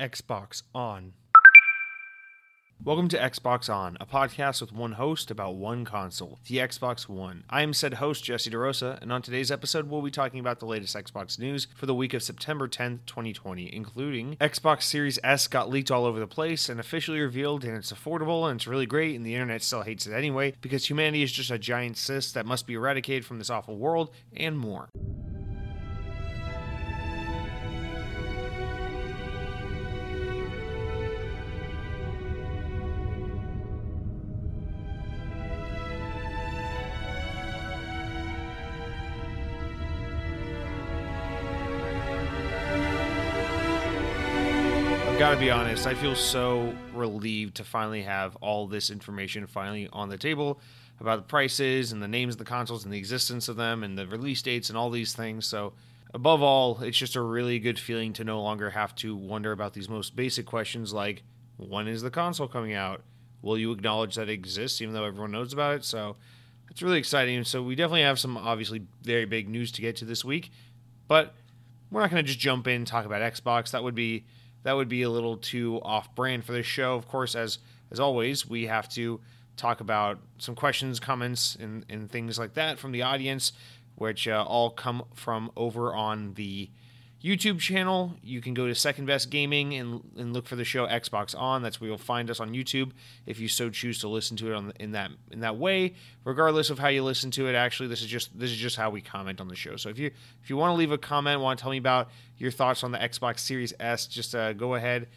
Xbox On. Welcome to Xbox On, a podcast with one host about one console, the Xbox One. I am said host, Jesse DeRosa, and on today's episode, we'll be talking about the latest Xbox news for the week of September 10th, 2020, including Xbox Series S got leaked all over the place and officially revealed, and it's affordable and it's really great, and the internet still hates it anyway because humanity is just a giant cyst that must be eradicated from this awful world, and more. I've got to be honest, I feel so relieved to finally have all this information finally on the table about the prices and the names of the consoles and the existence of them and the release dates and all these things. So, above all, it's just a really good feeling to no longer have to wonder about these most basic questions like when is the console coming out? Will you acknowledge that it exists even though everyone knows about it? So, it's really exciting. So, we definitely have some obviously very big news to get to this week, but we're not going to just jump in and talk about Xbox. That would be that would be a little too off brand for this show. Of course, as as always, we have to talk about some questions, comments, and, and things like that from the audience, which uh, all come from over on the YouTube channel. You can go to Second Best Gaming and, and look for the show Xbox On. That's where you'll find us on YouTube if you so choose to listen to it on in that in that way. Regardless of how you listen to it, actually, this is just this is just how we comment on the show. So if you if you want to leave a comment, want to tell me about your thoughts on the Xbox Series S, just uh, go ahead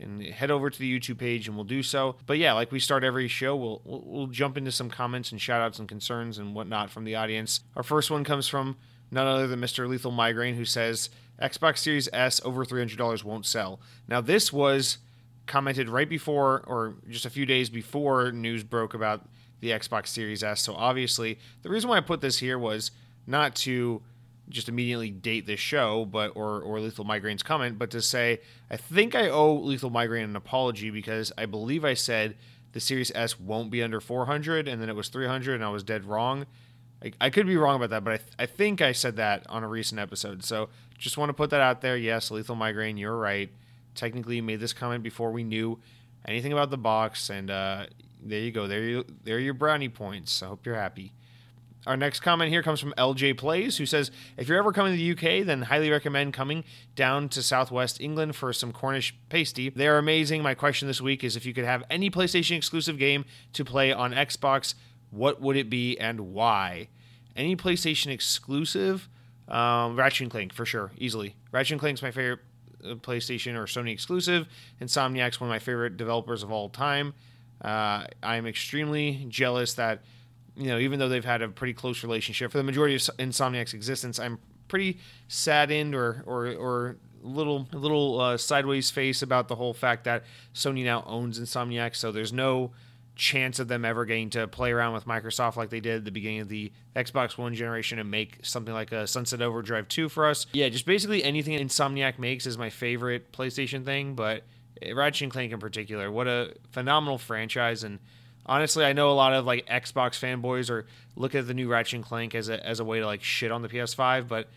and head over to the YouTube page and we'll do so. But yeah, like we start every show, we'll, we'll, we'll jump into some comments and shout outs and concerns and whatnot from the audience. Our first one comes from none other than Mr. Lethal Migraine, who says Xbox Series S over $300 won't sell. Now, this was commented right before, or just a few days before news broke about the Xbox Series S. So obviously, the reason why I put this here was not to just immediately date this show, but or or Lethal Migraine's comment, but to say I think I owe Lethal Migraine an apology because I believe I said the Series S won't be under 400, and then it was 300, and I was dead wrong. I, I could be wrong about that, but I, th- I think I said that on a recent episode. So just want to put that out there. Yes, Lethal Migraine, you're right. Technically, you made this comment before we knew anything about the box, and uh, there you go. There you there are your brownie points. I hope you're happy. Our next comment here comes from LJ Plays, who says, If you're ever coming to the UK, then highly recommend coming down to southwest England for some Cornish pasty. They are amazing. My question this week is if you could have any PlayStation exclusive game to play on Xbox, what would it be and why? Any PlayStation exclusive? Um, Ratchet and Clank, for sure, easily. Ratchet and Clank's my favorite uh, PlayStation or Sony exclusive. Insomniac's one of my favorite developers of all time. Uh, I'm extremely jealous that you know, even though they've had a pretty close relationship for the majority of Insomniac's existence, I'm pretty saddened or or or little a little uh, sideways face about the whole fact that Sony now owns Insomniac. So there's no chance of them ever getting to play around with Microsoft like they did at the beginning of the Xbox One generation and make something like a Sunset Overdrive 2 for us. Yeah, just basically anything Insomniac makes is my favorite PlayStation thing, but Ratchet and Clank in particular, what a phenomenal franchise and honestly, I know a lot of like Xbox fanboys are look at the new Ratchet and Clank as a as a way to like shit on the PS5, but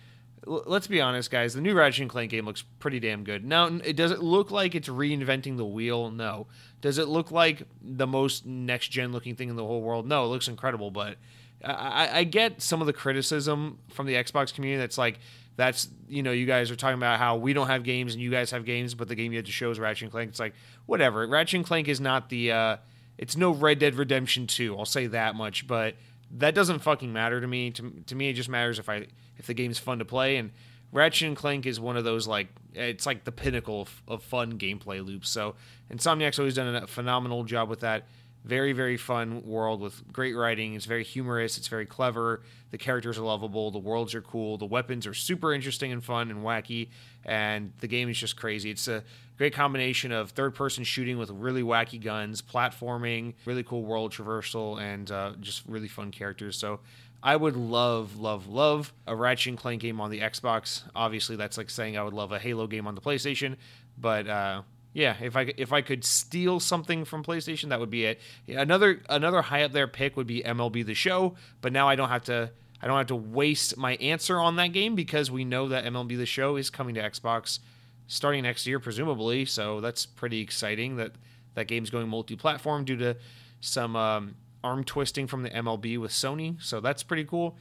let's be honest, guys. The new Ratchet and Clank game looks pretty damn good. Now, it does it look like it's reinventing the wheel? No. Does it look like the most next gen looking thing in the whole world? No. It looks incredible, but I, I get some of the criticism from the Xbox community. That's like that's you know you guys are talking about how we don't have games and you guys have games, but the game you have to show is Ratchet and Clank. It's like whatever. Ratchet and Clank is not the uh, it's no Red Dead Redemption 2. I'll say that much, but that doesn't fucking matter to me. To, to me, it just matters if I if the game's fun to play. And Ratchet and Clank is one of those like it's like the pinnacle of, of fun gameplay loops. So Insomniac's always done a phenomenal job with that. Very very fun world with great writing. It's very humorous. It's very clever. The characters are lovable. The worlds are cool. The weapons are super interesting and fun and wacky. And the game is just crazy. It's a great combination of third person shooting with really wacky guns, platforming, really cool world traversal, and uh, just really fun characters. So I would love, love, love a Ratchet and Clank game on the Xbox. Obviously, that's like saying I would love a Halo game on the PlayStation, but uh, yeah, if I if I could steal something from PlayStation, that would be it. Another another high up there pick would be MLB The Show, but now I don't have to I don't have to waste my answer on that game because we know that MLB The Show is coming to Xbox starting next year, presumably. So that's pretty exciting that that game's going multi-platform due to some um, arm twisting from the MLB with Sony. So that's pretty cool.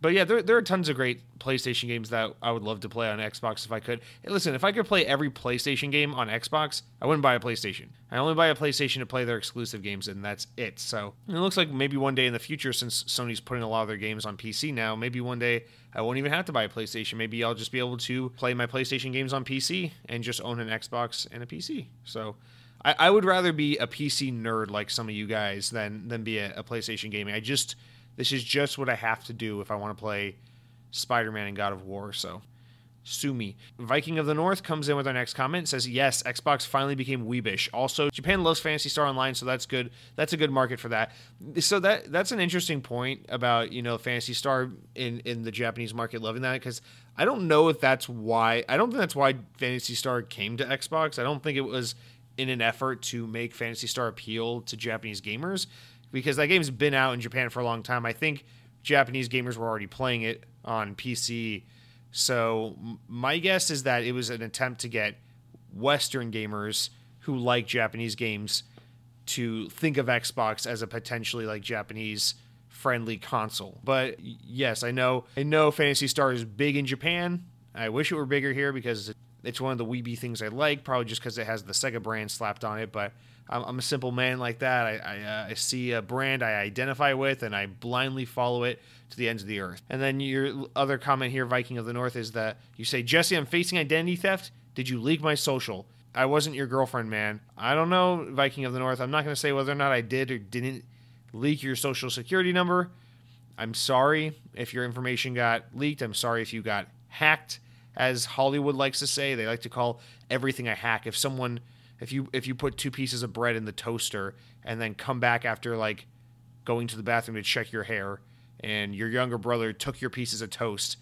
But yeah, there, there are tons of great PlayStation games that I would love to play on Xbox if I could. Hey, listen, if I could play every PlayStation game on Xbox, I wouldn't buy a PlayStation. I only buy a PlayStation to play their exclusive games, and that's it. So it looks like maybe one day in the future, since Sony's putting a lot of their games on PC now, maybe one day I won't even have to buy a PlayStation. Maybe I'll just be able to play my PlayStation games on PC and just own an Xbox and a PC. So I, I would rather be a PC nerd like some of you guys than than be a, a PlayStation gaming. I just this is just what I have to do if I want to play Spider Man and God of War. So sue me. Viking of the North comes in with our next comment. Says yes, Xbox finally became weebish. Also, Japan loves Phantasy Star Online, so that's good. That's a good market for that. So that that's an interesting point about you know Phantasy Star in in the Japanese market loving that because I don't know if that's why. I don't think that's why Phantasy Star came to Xbox. I don't think it was in an effort to make Phantasy Star appeal to Japanese gamers because that game's been out in Japan for a long time. I think Japanese gamers were already playing it on PC. So my guess is that it was an attempt to get Western gamers who like Japanese games to think of Xbox as a potentially like Japanese friendly console. But yes, I know I know Phantasy Star is big in Japan. I wish it were bigger here because it's one of the weeby things I like, probably just because it has the Sega brand slapped on it. But I'm, I'm a simple man like that. I I, uh, I, see a brand I identify with, and I blindly follow it to the ends of the earth. And then your other comment here, Viking of the North, is that you say, Jesse, I'm facing identity theft. Did you leak my social? I wasn't your girlfriend, man. I don't know, Viking of the North. I'm not going to say whether or not I did or didn't leak your social security number. I'm sorry if your information got leaked. I'm sorry if you got hacked, as Hollywood likes to say. They like to call everything a hack. If someone if you if you put two pieces of bread in the toaster and then come back after like going to the bathroom to check your hair and your younger brother took your pieces of toast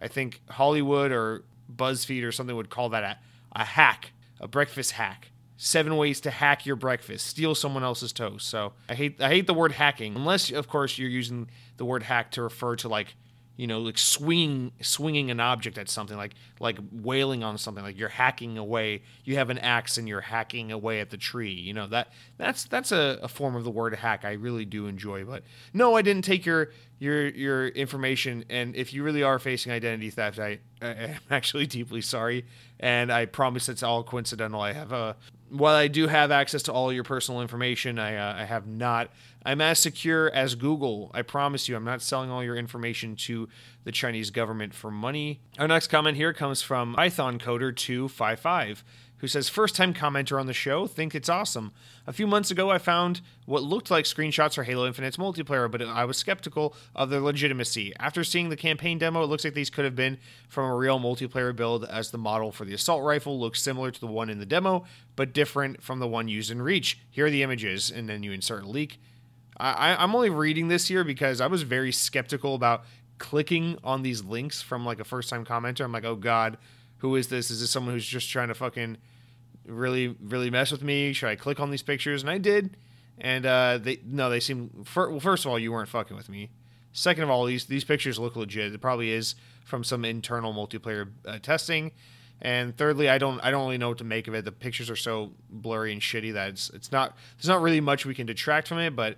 i think hollywood or buzzfeed or something would call that a, a hack a breakfast hack. Seven ways to hack your breakfast. Steal someone else's toast. So i hate i hate the word hacking. Unless of course you're using the word hack to refer to like you know, like swinging swinging an object at something, like like wailing on something, like you're hacking away. You have an axe and you're hacking away at the tree. You know that that's that's a, a form of the word hack I really do enjoy. But no, I didn't take your your your information. And if you really are facing identity theft, I, I am actually deeply sorry. And I promise it's all coincidental. I have a while I do have access to all your personal information, I uh, I have not I'm as secure as Google. I promise you, I'm not selling all your information to the Chinese government for money. Our next comment here comes from Python Coder 255 who says, First time commenter on the show, think it's awesome. A few months ago, I found what looked like screenshots for Halo Infinite's multiplayer, but I was skeptical of their legitimacy. After seeing the campaign demo, it looks like these could have been from a real multiplayer build, as the model for the assault rifle looks similar to the one in the demo, but different from the one used in Reach. Here are the images, and then you insert a leak. I, I'm only reading this here because I was very skeptical about clicking on these links from like a first time commenter. I'm like, oh God, who is this? Is this someone who's just trying to fucking really, really mess with me? Should I click on these pictures? And I did. And uh, they no, they seem. well, first of all, you weren't fucking with me. Second of all, these these pictures look legit. It probably is from some internal multiplayer uh, testing. And thirdly, I don't I don't really know what to make of it. The pictures are so blurry and shitty that it's it's not there's not really much we can detract from it. But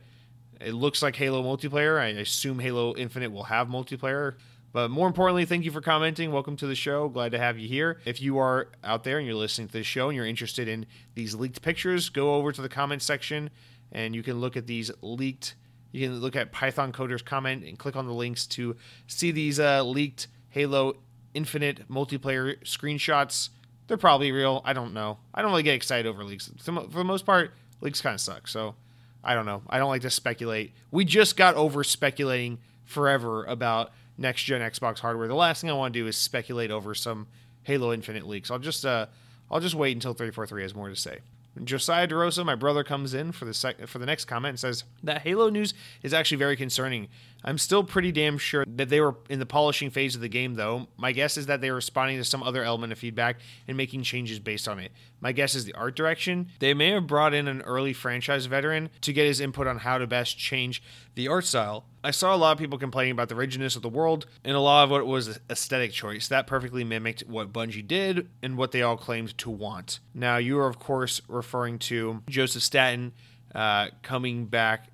it looks like Halo multiplayer. I assume Halo Infinite will have multiplayer. But more importantly, thank you for commenting. Welcome to the show. Glad to have you here. If you are out there and you're listening to this show and you're interested in these leaked pictures, go over to the comment section and you can look at these leaked. You can look at Python Coder's comment and click on the links to see these uh, leaked Halo Infinite multiplayer screenshots. They're probably real. I don't know. I don't really get excited over leaks. For the most part, leaks kind of suck. So I don't know. I don't like to speculate. We just got over speculating forever about next gen Xbox hardware. The last thing I want to do is speculate over some Halo Infinite leaks. I'll just uh, I'll just wait until 343 has more to say. Josiah DeRosa, my brother, comes in for the sec- for the next comment and says that Halo news is actually very concerning. I'm still pretty damn sure that they were in the polishing phase of the game, though. My guess is that they were responding to some other element of feedback and making changes based on it. My guess is the art direction. They may have brought in an early franchise veteran to get his input on how to best change the art style. I saw a lot of people complaining about the rigidness of the world and a lot of what was aesthetic choice. That perfectly mimicked what Bungie did and what they all claimed to want. Now, you are, of course, referring to Joseph Staten uh, coming back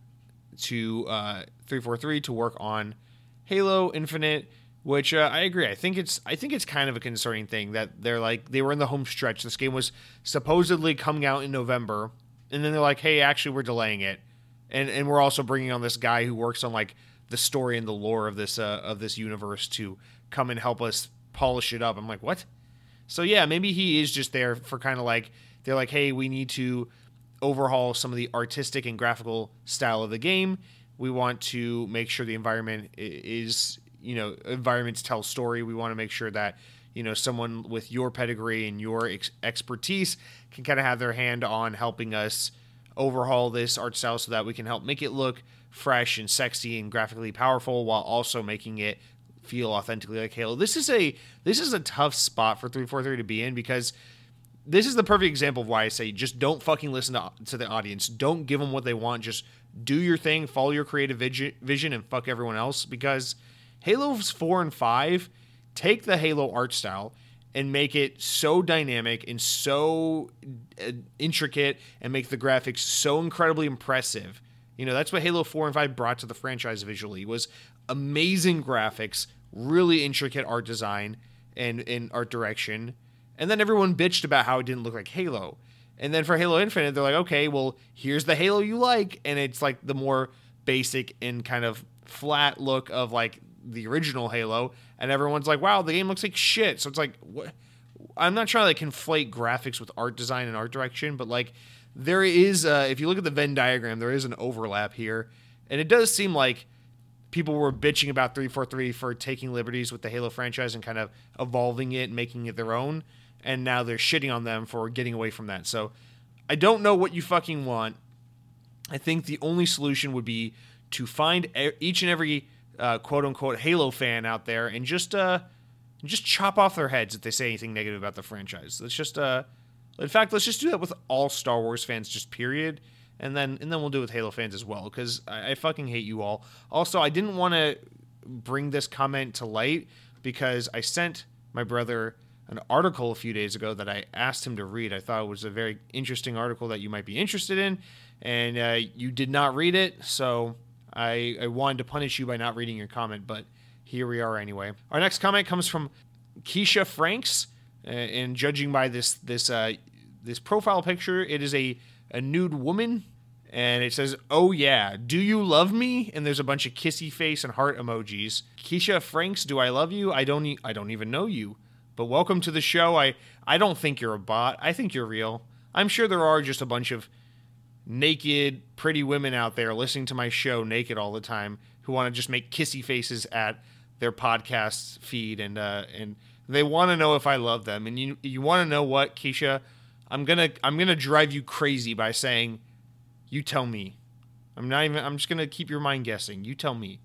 to uh, 343 to work on Halo Infinite, which uh, I agree. I think it's I think it's kind of a concerning thing that they're like they were in the home stretch. This game was supposedly coming out in November, and then they're like, "Hey, actually, we're delaying it," and and we're also bringing on this guy who works on like the story and the lore of this uh, of this universe to come and help us polish it up. I'm like, what? So yeah, maybe he is just there for kind of like they're like, hey, we need to overhaul some of the artistic and graphical style of the game. We want to make sure the environment is, you know, environments tell story. We want to make sure that, you know, someone with your pedigree and your ex- expertise can kind of have their hand on helping us overhaul this art style so that we can help make it look fresh and sexy and graphically powerful while also making it feel authentically like Halo. This is a this is a tough spot for 343 to be in because this is the perfect example of why I say just don't fucking listen to, to the audience. Don't give them what they want. Just do your thing, follow your creative vision, and fuck everyone else. Because Halo's 4 and 5 take the Halo art style and make it so dynamic and so uh, intricate and make the graphics so incredibly impressive. You know, that's what Halo 4 and 5 brought to the franchise visually was amazing graphics, really intricate art design and, and art direction and then everyone bitched about how it didn't look like Halo. And then for Halo Infinite, they're like, okay, well, here's the Halo you like. And it's like the more basic and kind of flat look of like the original Halo. And everyone's like, wow, the game looks like shit. So it's like, what? I'm not trying to like conflate graphics with art design and art direction, but like there is, uh, if you look at the Venn diagram, there is an overlap here. And it does seem like people were bitching about 343 for taking liberties with the Halo franchise and kind of evolving it and making it their own and now they're shitting on them for getting away from that. So I don't know what you fucking want. I think the only solution would be to find each and every uh, quote unquote Halo fan out there and just uh, just chop off their heads if they say anything negative about the franchise. Let's just uh, in fact, let's just do that with all Star Wars fans, just period. And then and then we'll do it with Halo fans as well because I, I fucking hate you all. Also, I didn't want to bring this comment to light because I sent my brother an article a few days ago that I asked him to read. I thought it was a very interesting article that you might be interested in, and uh, you did not read it, so I, I wanted to punish you by not reading your comment, but here we are anyway. Our next comment comes from Keisha Franks, uh, and judging by this this uh, this profile picture, it is a a nude woman. And it says, "Oh yeah, do you love me?" And there's a bunch of kissy face and heart emojis. Keisha Franks, do I love you? I don't. E- I don't even know you. But welcome to the show. I I don't think you're a bot. I think you're real. I'm sure there are just a bunch of naked, pretty women out there listening to my show naked all the time who want to just make kissy faces at their podcast feed and uh, and they want to know if I love them. And you you want to know what, Keisha? I'm gonna I'm gonna drive you crazy by saying, you tell me. I'm not even. I'm just gonna keep your mind guessing. You tell me.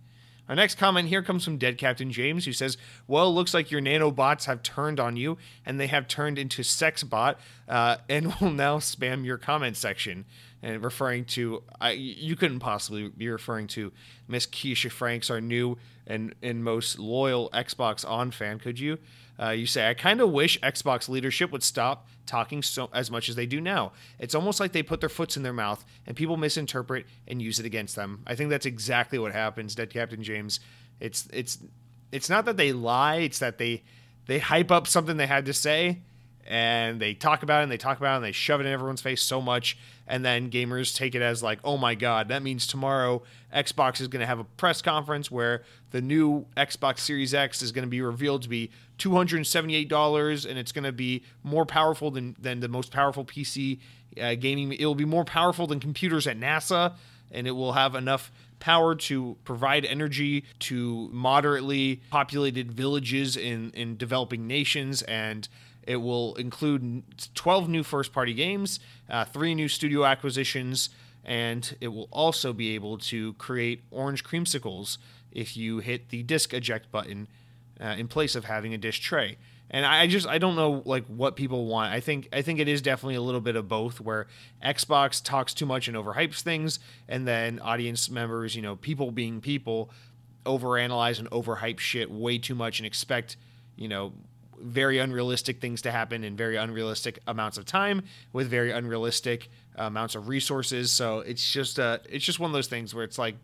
Our next comment here comes from Dead Captain James, who says, "Well, looks like your nanobots have turned on you, and they have turned into sex bot, uh, and will now spam your comment section." And referring to, I, you couldn't possibly be referring to Miss Keisha Franks, our new and and most loyal Xbox On fan, could you? Uh, you say, I kind of wish Xbox leadership would stop talking so as much as they do now. It's almost like they put their foots in their mouth and people misinterpret and use it against them. I think that's exactly what happens, Dead Captain James. It's it's it's not that they lie, it's that they they hype up something they had to say and they talk about it and they talk about it and they shove it in everyone's face so much. And then gamers take it as like oh my god that means tomorrow xbox is going to have a press conference where the new xbox series x is going to be revealed to be $278 and it's going to be more powerful than, than the most powerful pc uh, gaming. It will be more powerful than computers at nasa and it will have enough power to provide energy to moderately populated villages in, in developing nations and it will include 12 new first party games, uh, three new studio acquisitions, and it will also be able to create orange creamsicles if you hit the disk eject button uh, in place of having a disk tray. And I just I don't know like what people want. I think I think it is definitely a little bit of both where Xbox talks too much and overhypes things and then audience members, you know, people being people overanalyze and overhype shit way too much and expect, you know, very unrealistic things to happen in very unrealistic amounts of time with very unrealistic amounts of resources. So it's just uh it's just one of those things where it's like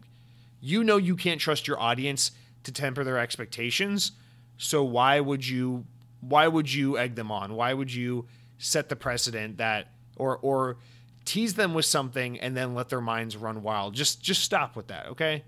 you know you can't trust your audience to temper their expectations. So why would you why would you egg them on? Why would you set the precedent that or or tease them with something and then let their minds run wild? Just just stop with that, okay?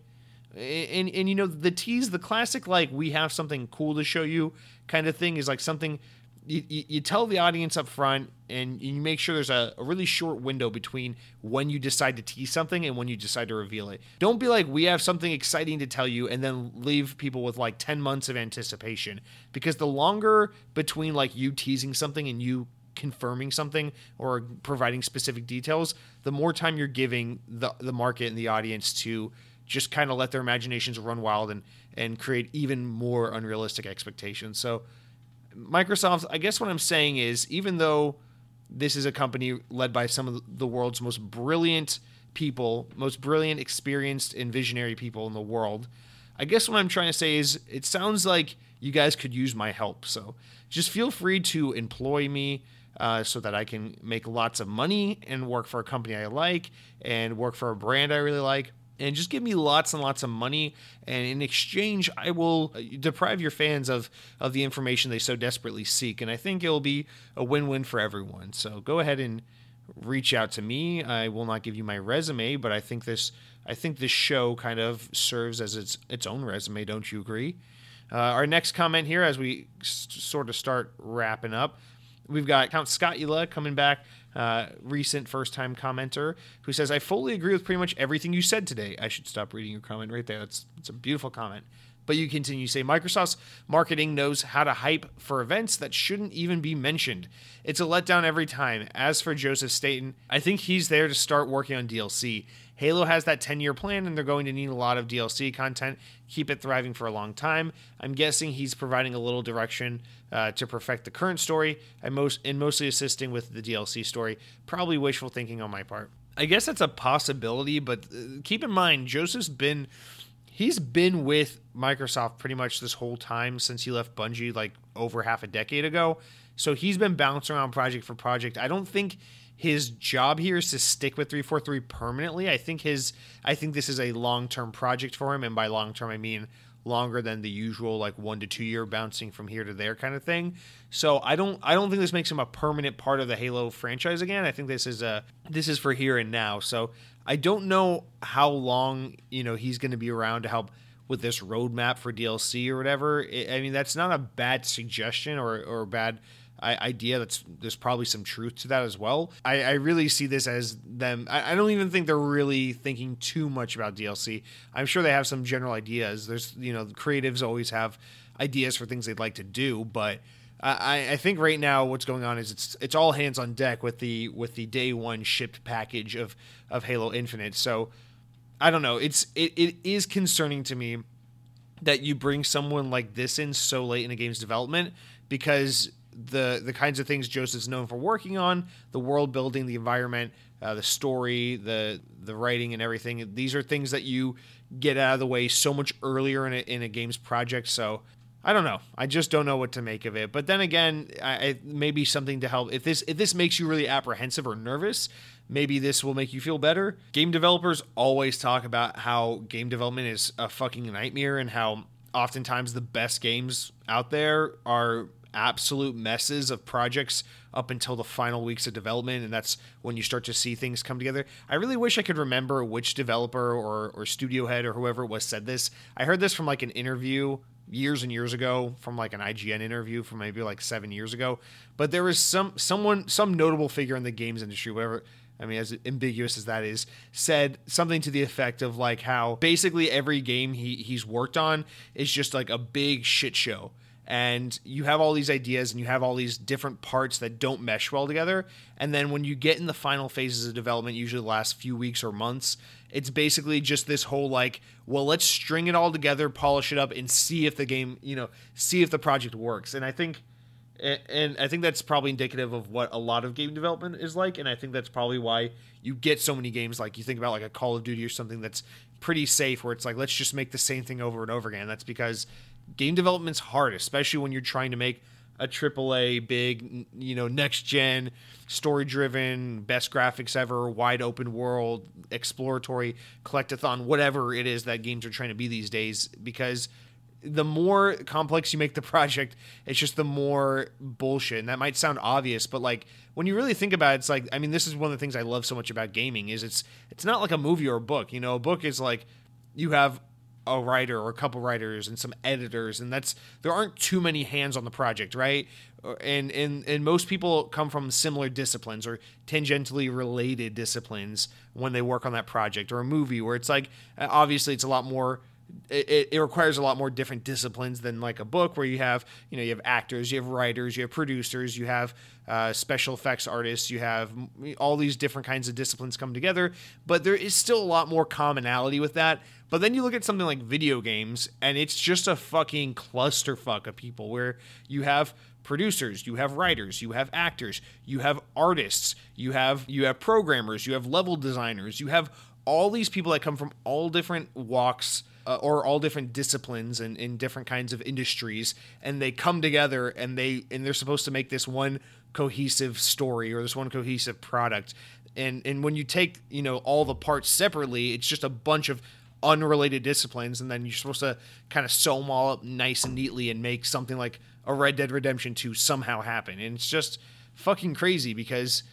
And and you know the tease, the classic like we have something cool to show you kind of thing is like something you, you, tell the audience up front and you make sure there's a, a, really short window between when you decide to tease something and when you decide to reveal it. Don't be like, we have something exciting to tell you and then leave people with like 10 months of anticipation. Because the longer between like you teasing something and you confirming something or providing specific details, the more time you're giving the, the market and the audience to just kind of let their imaginations run wild and, and create even more unrealistic expectations. So, Microsoft, I guess what I'm saying is, even though this is a company led by some of the world's most brilliant people, most brilliant, experienced, and visionary people in the world, I guess what I'm trying to say is it sounds like you guys could use my help. So just feel free to employ me uh, so that I can make lots of money and work for a company I like and work for a brand I really like and just give me lots and lots of money. And in exchange i will uh, deprive your fans of of the information they so desperately seek. And i think it'll be a win-win for everyone. So go ahead and reach out to me. I will not give you my resume but i think this i think this show kind of serves as its its own resume. Don't you agree? Uh, our next comment here as we s- sort of start wrapping up we've got count scott coming back uh, recent first time commenter who says, I fully agree with pretty much everything you said today. I should stop reading your comment right there. That's, that's a beautiful comment. But you continue to say Microsoft's marketing knows how to hype for events that shouldn't even be mentioned. It's a letdown every time. As for Joseph Staten, I think he's there to start working on DLC. Halo has that 10 year plan and they're going to need a lot of DLC content, keep it thriving for a long time. I'm guessing he's providing a little direction uh, to perfect the current story and, most, and mostly assisting with the DLC story. Probably wishful thinking on my part. I guess that's a possibility, but uh, keep in mind, Joseph's been he's been with Microsoft pretty much this whole time since he left Bungie like over half a decade ago. So he's been bouncing around project for project. I don't think his job here is to stick with 343 permanently. I think his I think this is a long-term project for him and by long-term I mean longer than the usual like 1 to 2 year bouncing from here to there kind of thing. So I don't I don't think this makes him a permanent part of the Halo franchise again. I think this is a this is for here and now. So I don't know how long, you know, he's going to be around to help with this roadmap for DLC or whatever. I mean, that's not a bad suggestion or or bad idea that's there's probably some truth to that as well. I, I really see this as them I, I, don't even think they're really thinking too much about dlc i'm sure they have some general ideas. There's you know the creatives always have ideas for things they'd like to do but I, I think right now what's going on is it's it's all hands on deck with the with the day one shipped package of of halo infinite. So i don't know. It's it, it is concerning to me that you bring someone like this in so late in a game's development because the the kinds of things Joseph's known for working on, the world building, the environment, uh, the story, the the writing, and everything. These are things that you get out of the way so much earlier in a, in a game's project. So I don't know. I just don't know what to make of it. But then again, I, I maybe something to help. If this if this makes you really apprehensive or nervous, maybe this will make you feel better. Game developers always talk about how game development is a fucking nightmare and how oftentimes the best games out there are absolute messes of projects up until the final weeks of development and that's when you start to see things come together. I really wish i could remember which developer or, or studio head or whoever it was said this. I heard this from like an interview years and years ago from like an ign interview from maybe like seven years ago but there was some someone some notable figure in the games industry whatever I mean, as ambiguous as that is, said something to the effect of like how basically every game he he's worked on is just like a big shit show and you have all these ideas and you have all these different parts that don't mesh well together. And then when you get in the final phases of development usually the last few weeks or months it's basically just this whole like well let's string it all together polish it up and see if the game you know see if the project works. And i think and I think that's probably indicative of what a lot of game development is like, and I think that's probably why you get so many games like you think about like a Call of Duty or something that's pretty safe, where it's like let's just make the same thing over and over again. That's because game development's hard, especially when you're trying to make a AAA big, you know, next gen, story driven, best graphics ever, wide open world, exploratory, collectathon, whatever it is that games are trying to be these days, because the more complex you make the project, it's just the more bullshit. And that might sound obvious, but like when you really think about it, it's like I mean, this is one of the things I love so much about gaming is it's it's not like a movie or a book. You know, a book is like you have a writer or a couple writers and some editors and that's there aren't too many hands on the project right? Uh, and and and most people come from similar disciplines or tangentially related disciplines when they work on that project or a movie where it's like uh, obviously it's a lot more it, it requires a lot more different disciplines than like a book where you have you know you have actors you have writers you have producers you have uh, special effects artists you have all these different kinds of disciplines come together but there is still a lot more commonality with that but then you look at something like video games and it's just a fucking clusterfuck of people where you have producers you have writers you have actors you have artists you have you have programmers you have level designers you have all these people that come from all different walks uh, or all different disciplines and in different kinds of industries and they come together and they and they're supposed to make this one cohesive story or this one cohesive product. And and when you take you know all the parts separately it's just a bunch of unrelated disciplines and then you're supposed to kind of sew them all up nice and neatly and make something like a Red Dead Redemption 2 somehow happen. And it's just fucking crazy because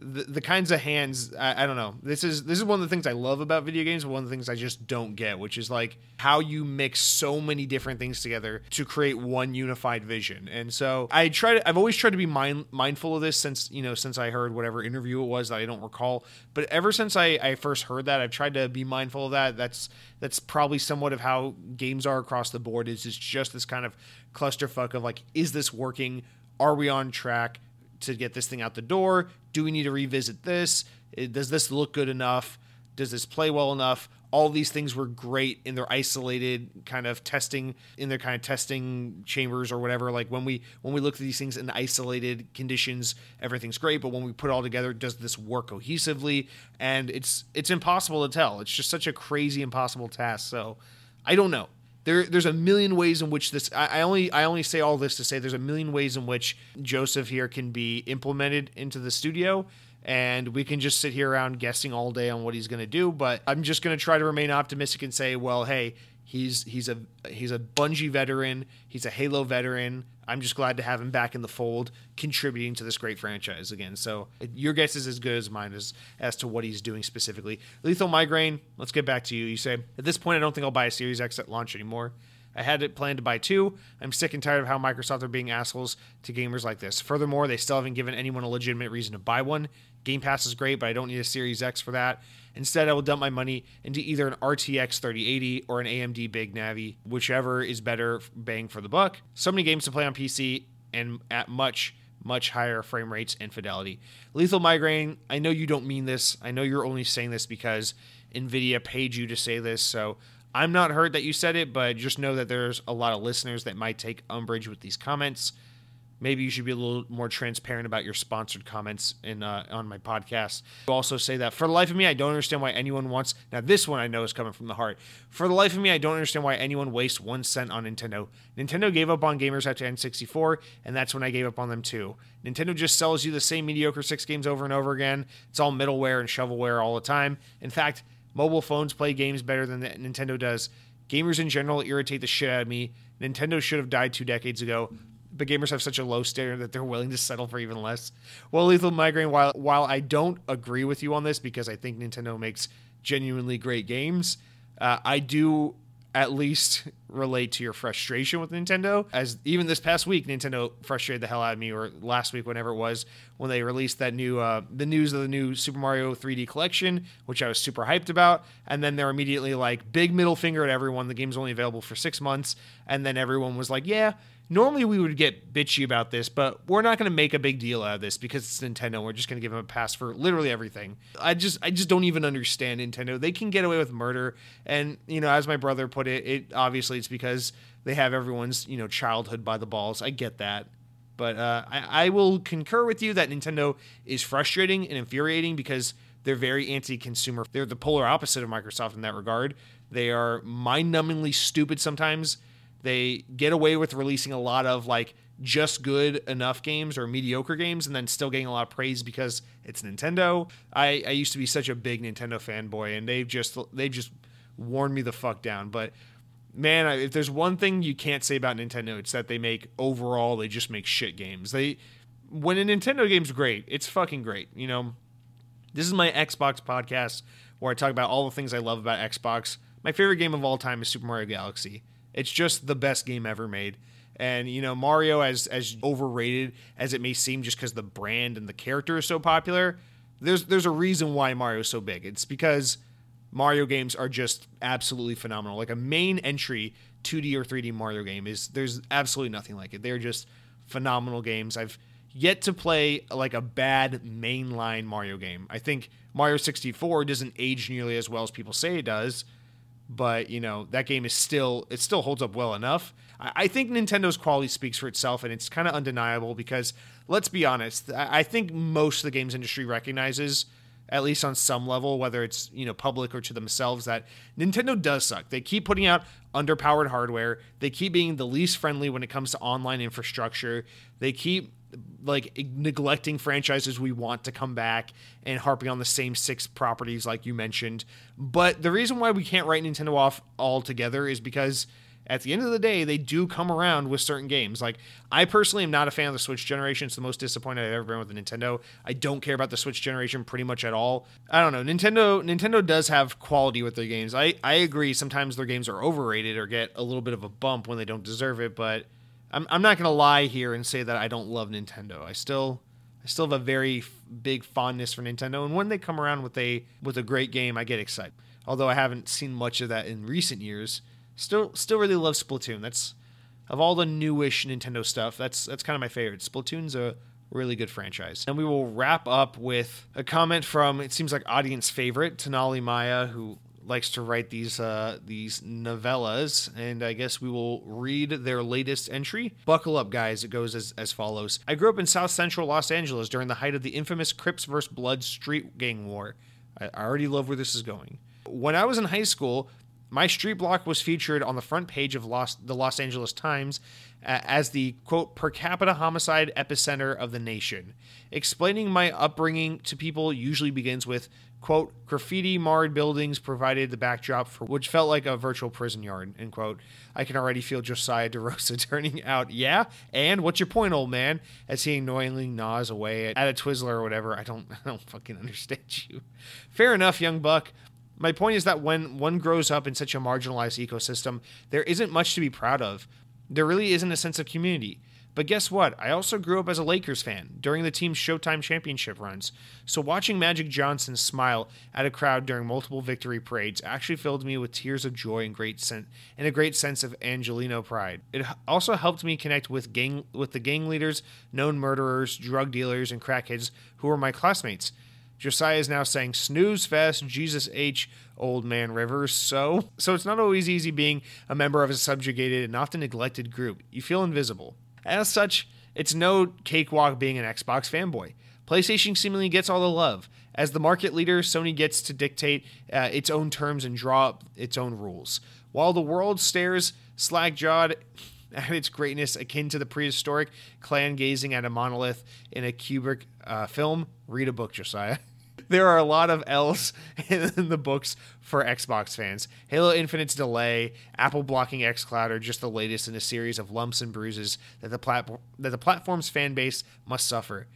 the, the kinds of hands I, I, don't know. This is this is one of the things i love about video games one of the things i just don't get which is like how you mix so many different things together to create one unified vision. And so i try to i've always tried to be mind, mindful of this since you know since i heard whatever interview it was that i don't recall. But ever since i i first heard that i've tried to be mindful of that. That's that's probably somewhat of how games are across the board is it's just this kind of clusterfuck of like is this working? Are we on track to get this thing out the door? Do we need to revisit this? Eh, does this look good enough? Does this play well enough? All these things were great in their isolated kind of testing in their kind of testing chambers or whatever. Like when we when we look at these things in isolated conditions, everything's great. But when we put it all together, does this work cohesively? And it's it's impossible to tell. It's just such a crazy impossible task. So I don't know there there's a million ways in which this I, I, only I only say all this to say there's a million ways in which Joseph here can be implemented into the studio and we can just sit here around guessing all day on what he's going to do but I'm just going to try to remain optimistic and say well hey he's he's a he's a Bungie veteran he's a Halo veteran I'm just glad to have him back in the fold, contributing to this great franchise again. So your guess is as good as mine as as to what he's doing specifically. Lethal Migraine. Let's get back to you. You say at this point I don't think I'll buy a Series X at launch anymore. I had it planned to buy two. I'm sick and tired of how Microsoft are being assholes to gamers like this. Furthermore, they still haven't given anyone a legitimate reason to buy one. Game Pass is great, but I don't need a Series X for that. Instead, I will dump my money into either an RTX 3080 or an AMD Big Navi, whichever is better bang for the buck. So many games to play on PC and at much, much higher frame rates and fidelity. Lethal Migraine, I know you don't mean this. I know you're only saying this because NVIDIA paid you to say this. So I'm not hurt that you said it, but just know that there's a lot of listeners that might take umbrage with these comments maybe you should be a little more transparent about your sponsored comments in uh, on my podcast. You also say that for the life of me, I don't understand why anyone wants. Now, this one I know is coming from the heart. For the life of me, I don't understand why anyone wastes one cent on Nintendo. Nintendo gave up on gamers after N64, and that's when I gave up on them too. Nintendo just sells you the same mediocre six games over and over again. It's all middleware and shovelware all the time. In fact, mobile phones play games better than Nintendo does. Gamers in general irritate the shit out of me. Nintendo should have died two decades ago but gamers have such a low standard that they're willing to settle for even less. Well, Lethal Migraine, while while I don't agree with you on this because I think Nintendo makes genuinely great games, uh, I do at least relate to your frustration with Nintendo. As even this past week, Nintendo frustrated the hell out of me, or last week, whenever it was, when they released that new uh, the news of the new Super Mario 3D collection, which I was super hyped about, and then they're immediately like big middle finger at everyone. The game's only available for six months, and then everyone was like, "Yeah, normally we would get bitchy about this, but we're not going to make a big deal out of this because it's Nintendo. We're just going to give them a pass for literally everything. I just I just don't even understand Nintendo. They can get away with murder, and you know, as my brother put it, it obviously it's because they have everyone's you know childhood by the balls. I get that. But uh, I, I will concur with you that Nintendo is frustrating and infuriating because they're very anti-consumer. They're the polar opposite of Microsoft in that regard. They are mind-numbingly stupid sometimes they get away with releasing a lot of like just good enough games or mediocre games and then still getting a lot of praise because it's Nintendo. I, I used to be such a big Nintendo fanboy and they've just they've just worn me the fuck down. But man, if there's one thing you can't say about Nintendo, it's that they make overall they just make shit games. They when a Nintendo game's great, it's fucking great. You know, this is my Xbox podcast where I talk about all the things I love about Xbox. My favorite game of all time is Super Mario Galaxy. It's just the best game ever made. And you know, Mario as as overrated as it may seem just cuz the brand and the character is so popular, there's there's a reason why Mario's so big. It's because Mario games are just absolutely phenomenal. Like a main entry 2D or 3D Mario game is there's absolutely nothing like it. They're just phenomenal games. I've yet to play like a bad mainline Mario game. I think Mario 64 doesn't age nearly as well as people say it does, but you know that game is still it still holds up well enough. I, I think Nintendo's quality speaks for itself, and it's kind of undeniable because let's be honest, I, I think most of the games industry recognizes at least on some level, whether it's you know public or to themselves, that Nintendo does suck. They keep putting out underpowered hardware. They keep being the least friendly when it comes to online infrastructure. They keep like neglecting franchises we want to come back and harping on the same six properties like you mentioned. But the reason why we can't write Nintendo off altogether is because at the end of the day, they do come around with certain games. Like I personally am not a fan of the Switch generation. It's the most disappointed I've ever been with the Nintendo. I don't care about the Switch generation pretty much at all. I don't know. Nintendo Nintendo does have quality with their games. I, I agree sometimes their games are overrated or get a little bit of a bump when they don't deserve it, but I'm, I'm not gonna lie here and say that I don't love Nintendo. I still I still have a very f- big fondness for Nintendo, and when they come around with a with a great game, I get excited. Although I haven't seen much of that in recent years, still still really love Splatoon. That's of all the newish Nintendo stuff, that's that's kind of my favorite. Splatoon's a really good franchise. And we will wrap up with a comment from it seems like audience favorite Tanali Maya, who likes to write these uh, these novellas, and I guess we will read their latest entry. Buckle up, guys. It goes as, as follows: I grew up in South Central Los Angeles during the height of the infamous Crips vs. Blood street gang war. I already love where this is going. When I was in high school, my street block was featured on the front page of Los, the Los Angeles Times as the quote per capita homicide epicenter of the nation. Explaining my upbringing to people usually begins with quote graffiti marred buildings provided the backdrop for which felt like a virtual prison yard end quote. I can already feel josiah derosa turning out yeah and what's your point old man? as he annoyingly gnaws away at, at a twizzler or whatever. I don't i don't fucking understand you. Fair enough young buck my point is that when one grows up in such a marginalized ecosystem there isn't much to be proud of there really isn't a sense of community but guess what? I also grew up as a Lakers fan during the team's Showtime championship runs. So watching Magic Johnson smile at a crowd during multiple victory parades actually filled me with tears of joy and great sen- and a great sense of Angeleno pride. It also helped me connect with gang with the gang leaders, known murderers, drug dealers, and crackheads who were my classmates. Josiah is now saying snooze fest, Jesus H, old man Rivers. So, so it's not always easy being a member of a subjugated and often neglected group. You feel invisible. As such, it's no cakewalk being an Xbox fanboy. PlayStation seemingly gets all the love. As the market leader, Sony gets to dictate uh, its own terms and draw up its own rules. While the world stares slack jawed at its greatness, akin to the prehistoric clan gazing at a monolith in a Kubrick uh, film, read a book, Josiah. there are a lot of L's in the books for Xbox fans. Halo Infinite's delay, Apple blocking xCloud are just the latest in a series of lumps and bruises that the plat- that the platform's fan base must suffer.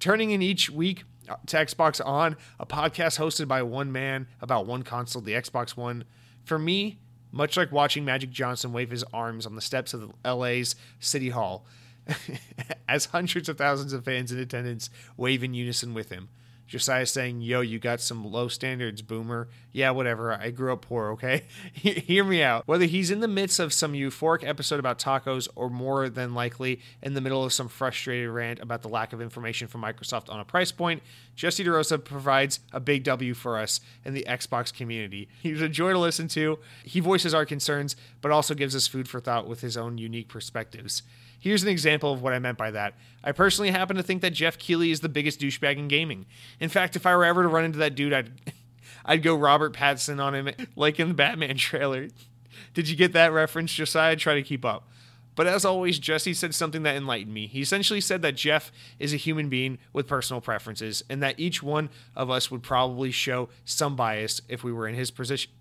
Turning in each week uh, to Xbox On, a podcast hosted by one man about one console, the Xbox One. For me, much like watching Magic Johnson wave his arms on the steps of LA's City Hall, as hundreds of thousands of fans in attendance wave in unison with him. Josiah saying, Yo, you got some low standards, boomer. Yeah, whatever. I grew up poor, okay? Hear me out. Whether he's in the midst of some euphoric episode about tacos or more than likely in the middle of some frustrated rant about the lack of information from Microsoft on a price point, Jesse DeRosa provides a big W for us in the Xbox community. He's a joy to listen to. He voices our concerns, but also gives us food for thought with his own unique perspectives. Here's an example of what I meant by that. I personally happen to think that Geoff Keighley is the biggest douchebag in gaming. In fact, if I were ever to run into that dude, I'd I'd go Robert Pattinson on him like in the Batman trailer. Did you get that reference, Josiah? Try to keep up. But as always, Jesse said something that enlightened me. He essentially said that Geoff is a human being with personal preferences, and that each one of us would probably show some bias if we were in his position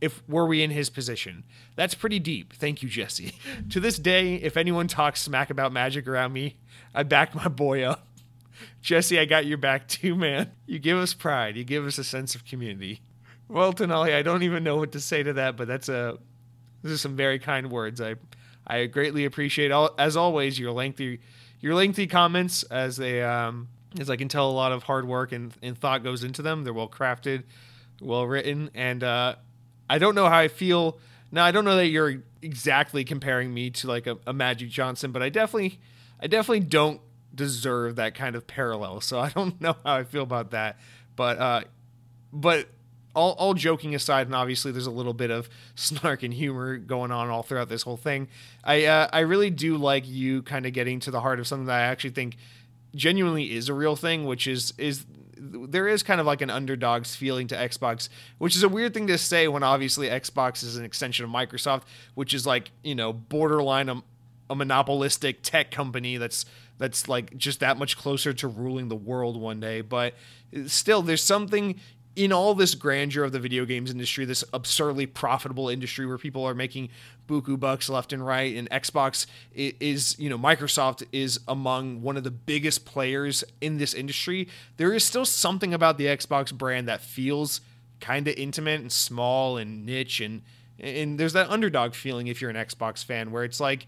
if were we in his position. That's pretty deep. Thank you, Jesse. to this day, if anyone talks smack about magic around me, I back my boy up. Jesse, I got your back too, man. You give us pride. You give us a sense of community. Well, Tenali, I don't even know what to say to that, but that's a this is some very kind words. I I greatly appreciate all as always your lengthy your lengthy comments as they um as I can tell a lot of hard work and, and thought goes into them. They're well crafted, well written, and uh I don't know how I feel. Now I don't know that you're exactly comparing me to like a, a Magic Johnson, but I definitely, I definitely don't deserve that kind of parallel. So I don't know how I feel about that. But, uh, but all, all joking aside, and obviously there's a little bit of snark and humor going on all throughout this whole thing. I, uh, I really do like you kind of getting to the heart of something that I actually think genuinely is a real thing, which is is there is kind of like an underdog's feeling to Xbox, which is a weird thing to say when obviously Xbox is an extension of Microsoft, which is like you know borderline a, a monopolistic tech company that's that's like just that much closer to ruling the world one day. But still, there's something in all this grandeur of the video games industry, this absurdly profitable industry where people are making buku bucks left and right, and Xbox is, you know, Microsoft is among one of the biggest players in this industry. There is still something about the Xbox brand that feels kind of intimate and small and niche, and and there's that underdog feeling if you're an Xbox fan, where it's like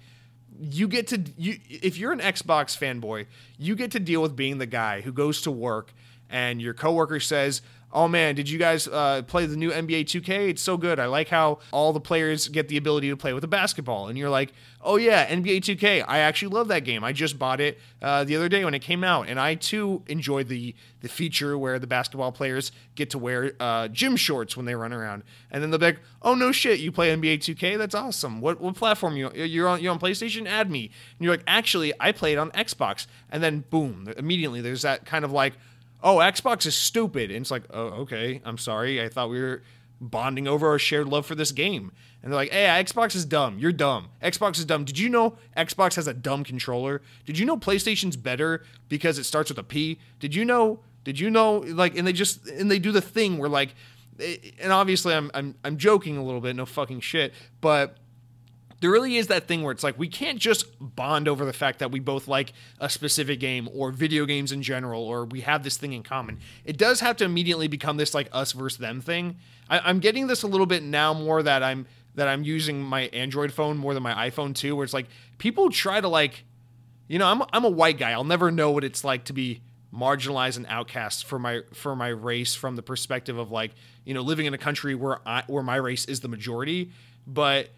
you get to you if you're an Xbox fanboy, you get to deal with being the guy who goes to work and your coworker says, oh man, did you guys uh, play the new NBA 2K? It's so good. I like how all the players get the ability to play with a basketball. And you're like, oh yeah, NBA 2K. I actually love that game. I just bought it uh, the other day when it came out, and I too enjoyed the the feature where the basketball players get to wear uh, gym shorts when they run around. And then they'll be like, oh no shit, you play NBA 2K? That's awesome. What what platform you you're on? You're on PlayStation? Add me. And you're like, actually, I played on Xbox. And then boom, immediately there's that kind of like oh, Xbox is stupid. And it's like, oh, okay, I'm sorry. I thought we were bonding over our shared love for this game. And they're like, hey, Xbox is dumb. You're dumb. Xbox is dumb. Did you know Xbox has a dumb controller? Did you know PlayStation's better because it starts with a P? Did you know? Did you know? Like, and they just and they do the thing where like, eh, and obviously I'm I'm I'm joking a little bit, no fucking shit, but there really is that thing where it's like we can't just bond over the fact that we both like a specific game or video games in general or we have this thing in common. It does have to immediately become this like us versus them thing. I, am getting this a little bit now more that i'm that i'm using my android phone more than my iphone too where it's like people try to like you know i'm, I'm a white guy. I'll never know what it's like to be marginalized and outcast for my for my race from the perspective of like you know living in a country where I, where my race is the majority. But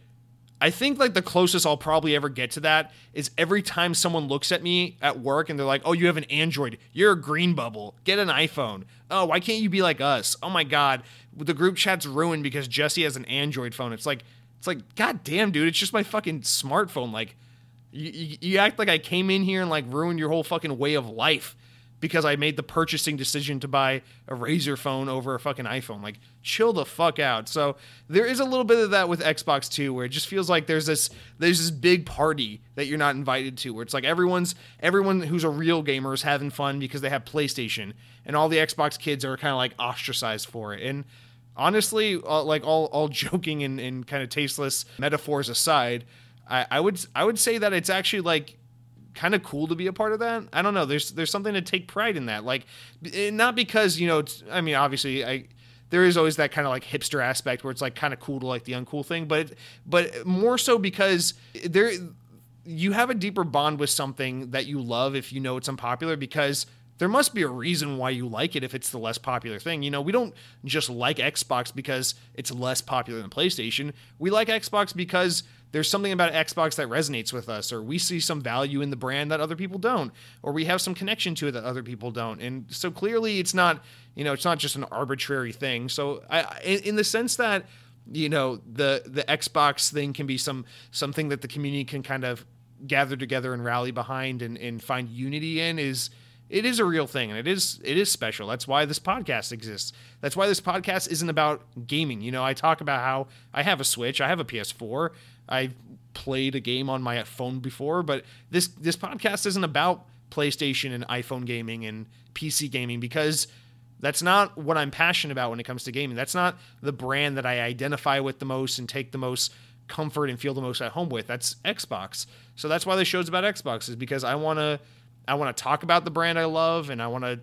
I think like the closest I'll probably ever get to that is every time someone looks at me at work and they're like, "Oh, you have an Android. You're a green bubble. Get an iPhone." Oh, why can't you be like us? Oh my god, the group chat's ruined because Jesse has an Android phone. It's like it's like god damn, dude, it's just my fucking smartphone. Like you, you, you act like I came in here and like ruined your whole fucking way of life because I made the purchasing decision to buy a Razer phone over a fucking iPhone. Like, chill the fuck out. So there is a little bit of that with Xbox too, where it just feels like there's this there's this big party that you're not invited to, where it's like everyone's everyone who's a real gamer is having fun because they have PlayStation, and all the Xbox kids are kind of like ostracized for it. And honestly, uh, like all all joking and, and kind of tasteless metaphors aside, I, I would I would say that it's actually like kind of cool to be a part of that. I don't know. There's there's something to take pride in that. Like, eh, not because you know. I mean, obviously, I there is always that kind of like hipster aspect where it's like kind of cool to like the uncool thing, but but more so because there you have a deeper bond with something that you love if you know it's unpopular because there must be a reason why you like it if it's the less popular thing. You know, we don't just like Xbox because it's less popular than PlayStation. We like Xbox because there's something about Xbox that resonates with us, or we see some value in the brand that other people don't, or we have some connection to it that other people don't. And so clearly, it's not, you know, it's not just an arbitrary thing. So, I, in the sense that, you know, the the Xbox thing can be some something that the community can kind of gather together and rally behind and, and find unity in is it is a real thing and it is it is special. That's why this podcast exists. That's why this podcast isn't about gaming. You know i talk about how i have a switch i have a ps4 i've played a game on my phone before but this this podcast isn't about playstation and iphone gaming and pc gaming because that's not what i'm passionate about when it comes to gaming. That's not the brand that i identify with the most and take the most comfort and feel the most at home with. That's xbox. So that's why the show's about xbox is because i want to I want to talk about the brand I love and I want to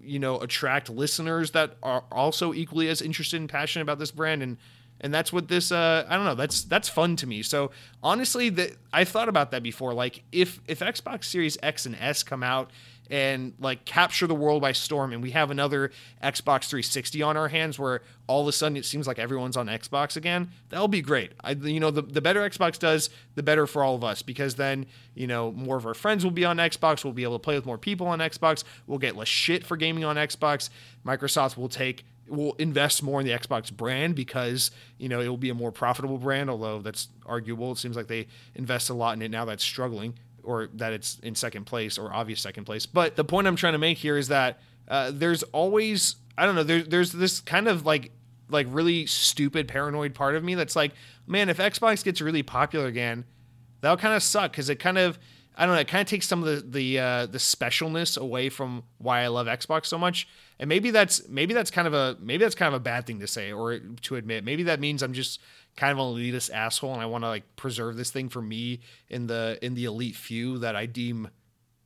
you know attract listeners that are also equally as interested and passionate about this brand and and that's what this uh I don't know that's that's fun to me. So honestly that I thought about that before like if if Xbox Series X and S come out and like capture the world by storm and we have another Xbox 360 on our hands where all of a sudden it seems like everyone's on Xbox again that'll be great. I you know the, the better Xbox does the better for all of us because then you know more of our friends will be on Xbox we'll be able to play with more people on Xbox we'll get less shit for gaming on Xbox Microsoft will take will invest more in the Xbox brand because you know it will be a more profitable brand although that's arguable it seems like they invest a lot in it now that's struggling or that it's in second place or obvious second place. But the point I'm trying to make here is that uh, there's always I don't know there, there's this kind of like like really stupid paranoid part of me that's like man if Xbox gets really popular again that'll kind of suck because it kind of I don't know it kind of takes some of the the uh, the specialness away from why I love Xbox so much and maybe that's maybe that's kind of a maybe that's kind of a bad thing to say or to admit maybe that means I'm just kind of an elitist asshole and I want to like preserve this thing for me in the in the elite few that I deem,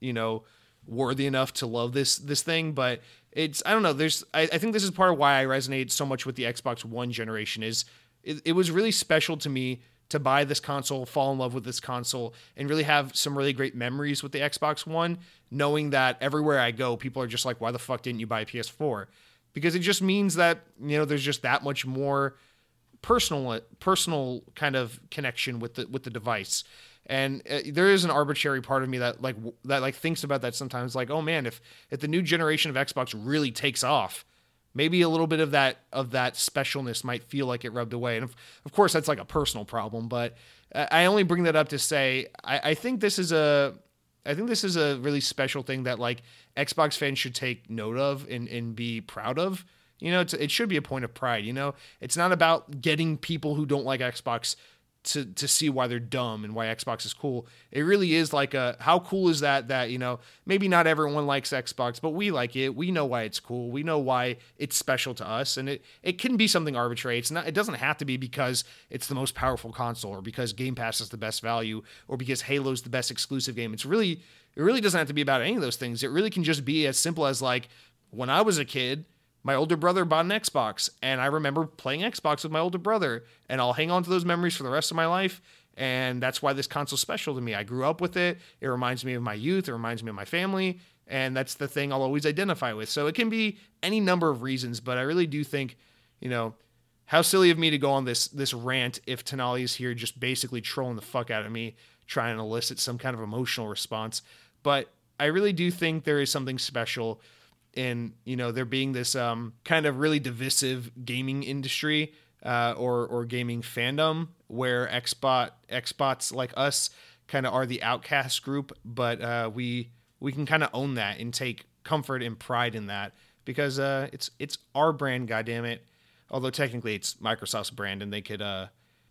you know, worthy enough to love this this thing. But it's I don't know. There's I, I think this is part of why I resonate so much with the Xbox One generation is it, it was really special to me to buy this console, fall in love with this console, and really have some really great memories with the Xbox One, knowing that everywhere I go, people are just like, why the fuck didn't you buy a PS4? Because it just means that, you know, there's just that much more personal personal kind of connection with the with the device. And uh, there is an arbitrary part of me that like that like thinks about that sometimes like oh man if if the new generation of Xbox really takes off maybe a little bit of that of that specialness might feel like it rubbed away. And of, of course that's like a personal problem but I only bring that up to say I, I think this is a I think this is a really special thing that like Xbox fans should take note of and, and be proud of you know, it should be a point of pride. You know, it's not about getting people who don't like Xbox to to see why they're dumb and why Xbox is cool. It really is like a how cool is that that you know maybe not everyone likes Xbox, but we like it. We know why it's cool. We know why it's special to us, and it it can be something arbitrary. It's not. It doesn't have to be because it's the most powerful console or because Game Pass is the best value or because Halo's the best exclusive game. It's really it really doesn't have to be about any of those things. It really can just be as simple as like when I was a kid my older brother bought an Xbox, and I remember playing Xbox with my older brother, and I'll hang on to those memories for the rest of my life. And that's why this console's special to me. I grew up with it. It reminds me of my youth. It reminds me of my family. And that's the thing I'll always identify with. So it can be any number of reasons, but I really do think, you know, how silly of me to go on this this rant if Tenali is here just basically trolling the fuck out of me, trying to elicit some kind of emotional response. But I really do think there is something special in you know there being this um, kind of really divisive gaming industry uh, or or gaming fandom where xbot xbots like us kind of are the outcast group but uh, we we can kind of own that and take comfort and pride in that because uh, it's it's our brand goddamn it although technically it's microsoft's brand and they could uh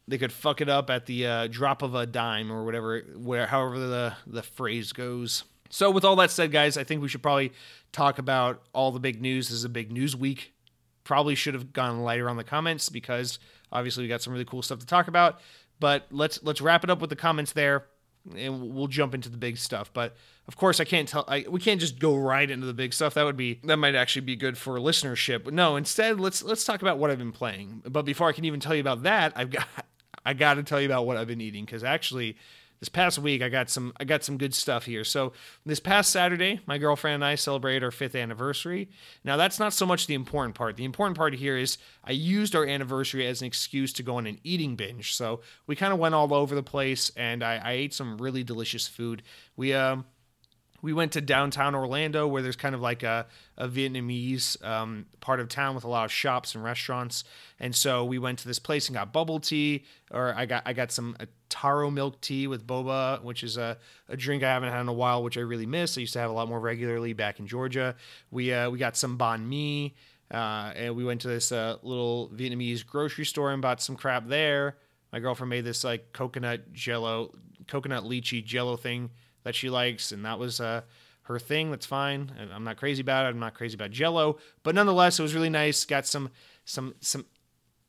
they could fuck it up at the uh, drop of a dime or whatever where however the the phrase goes so, with all that said, guys, I think we should probably talk about all the big news. This is a big news week. Probably should have gone lighter on the comments because obviously we got some really cool stuff to talk about. But let's let's wrap it up with the comments there, and we'll jump into the big stuff. But of course, I can't tell. I, we can't just go right into the big stuff. That would be that might actually be good for listenership. But no, instead, let's let's talk about what I've been playing. But before I can even tell you about that, I've got I got to tell you about what I've been eating because actually this past week I got some I got some good stuff here. So this past Saturday, my girlfriend and I celebrated our fifth anniversary. Now that's not so much the important part. The important part here is I used our anniversary as an excuse to go on an eating binge. So we kind of went all over the place, and I, I ate some really delicious food. We um we went to downtown Orlando where there's kind of like a, a Vietnamese um, part of town with a lot of shops and restaurants. And so we went to this place and got bubble tea, or I got I got some taro milk tea with boba, which is a, a drink I haven't had in a while, which I really miss. I used to have a lot more regularly back in Georgia. We uh, we got some banh mi, uh, and we went to this uh, little Vietnamese grocery store and bought some crap there. My girlfriend made this like coconut jello, coconut lychee jello thing that she likes, and that was uh, her thing. That's fine. I'm not crazy about it. I'm not crazy about Jello, but nonetheless, it was really nice. Got some some some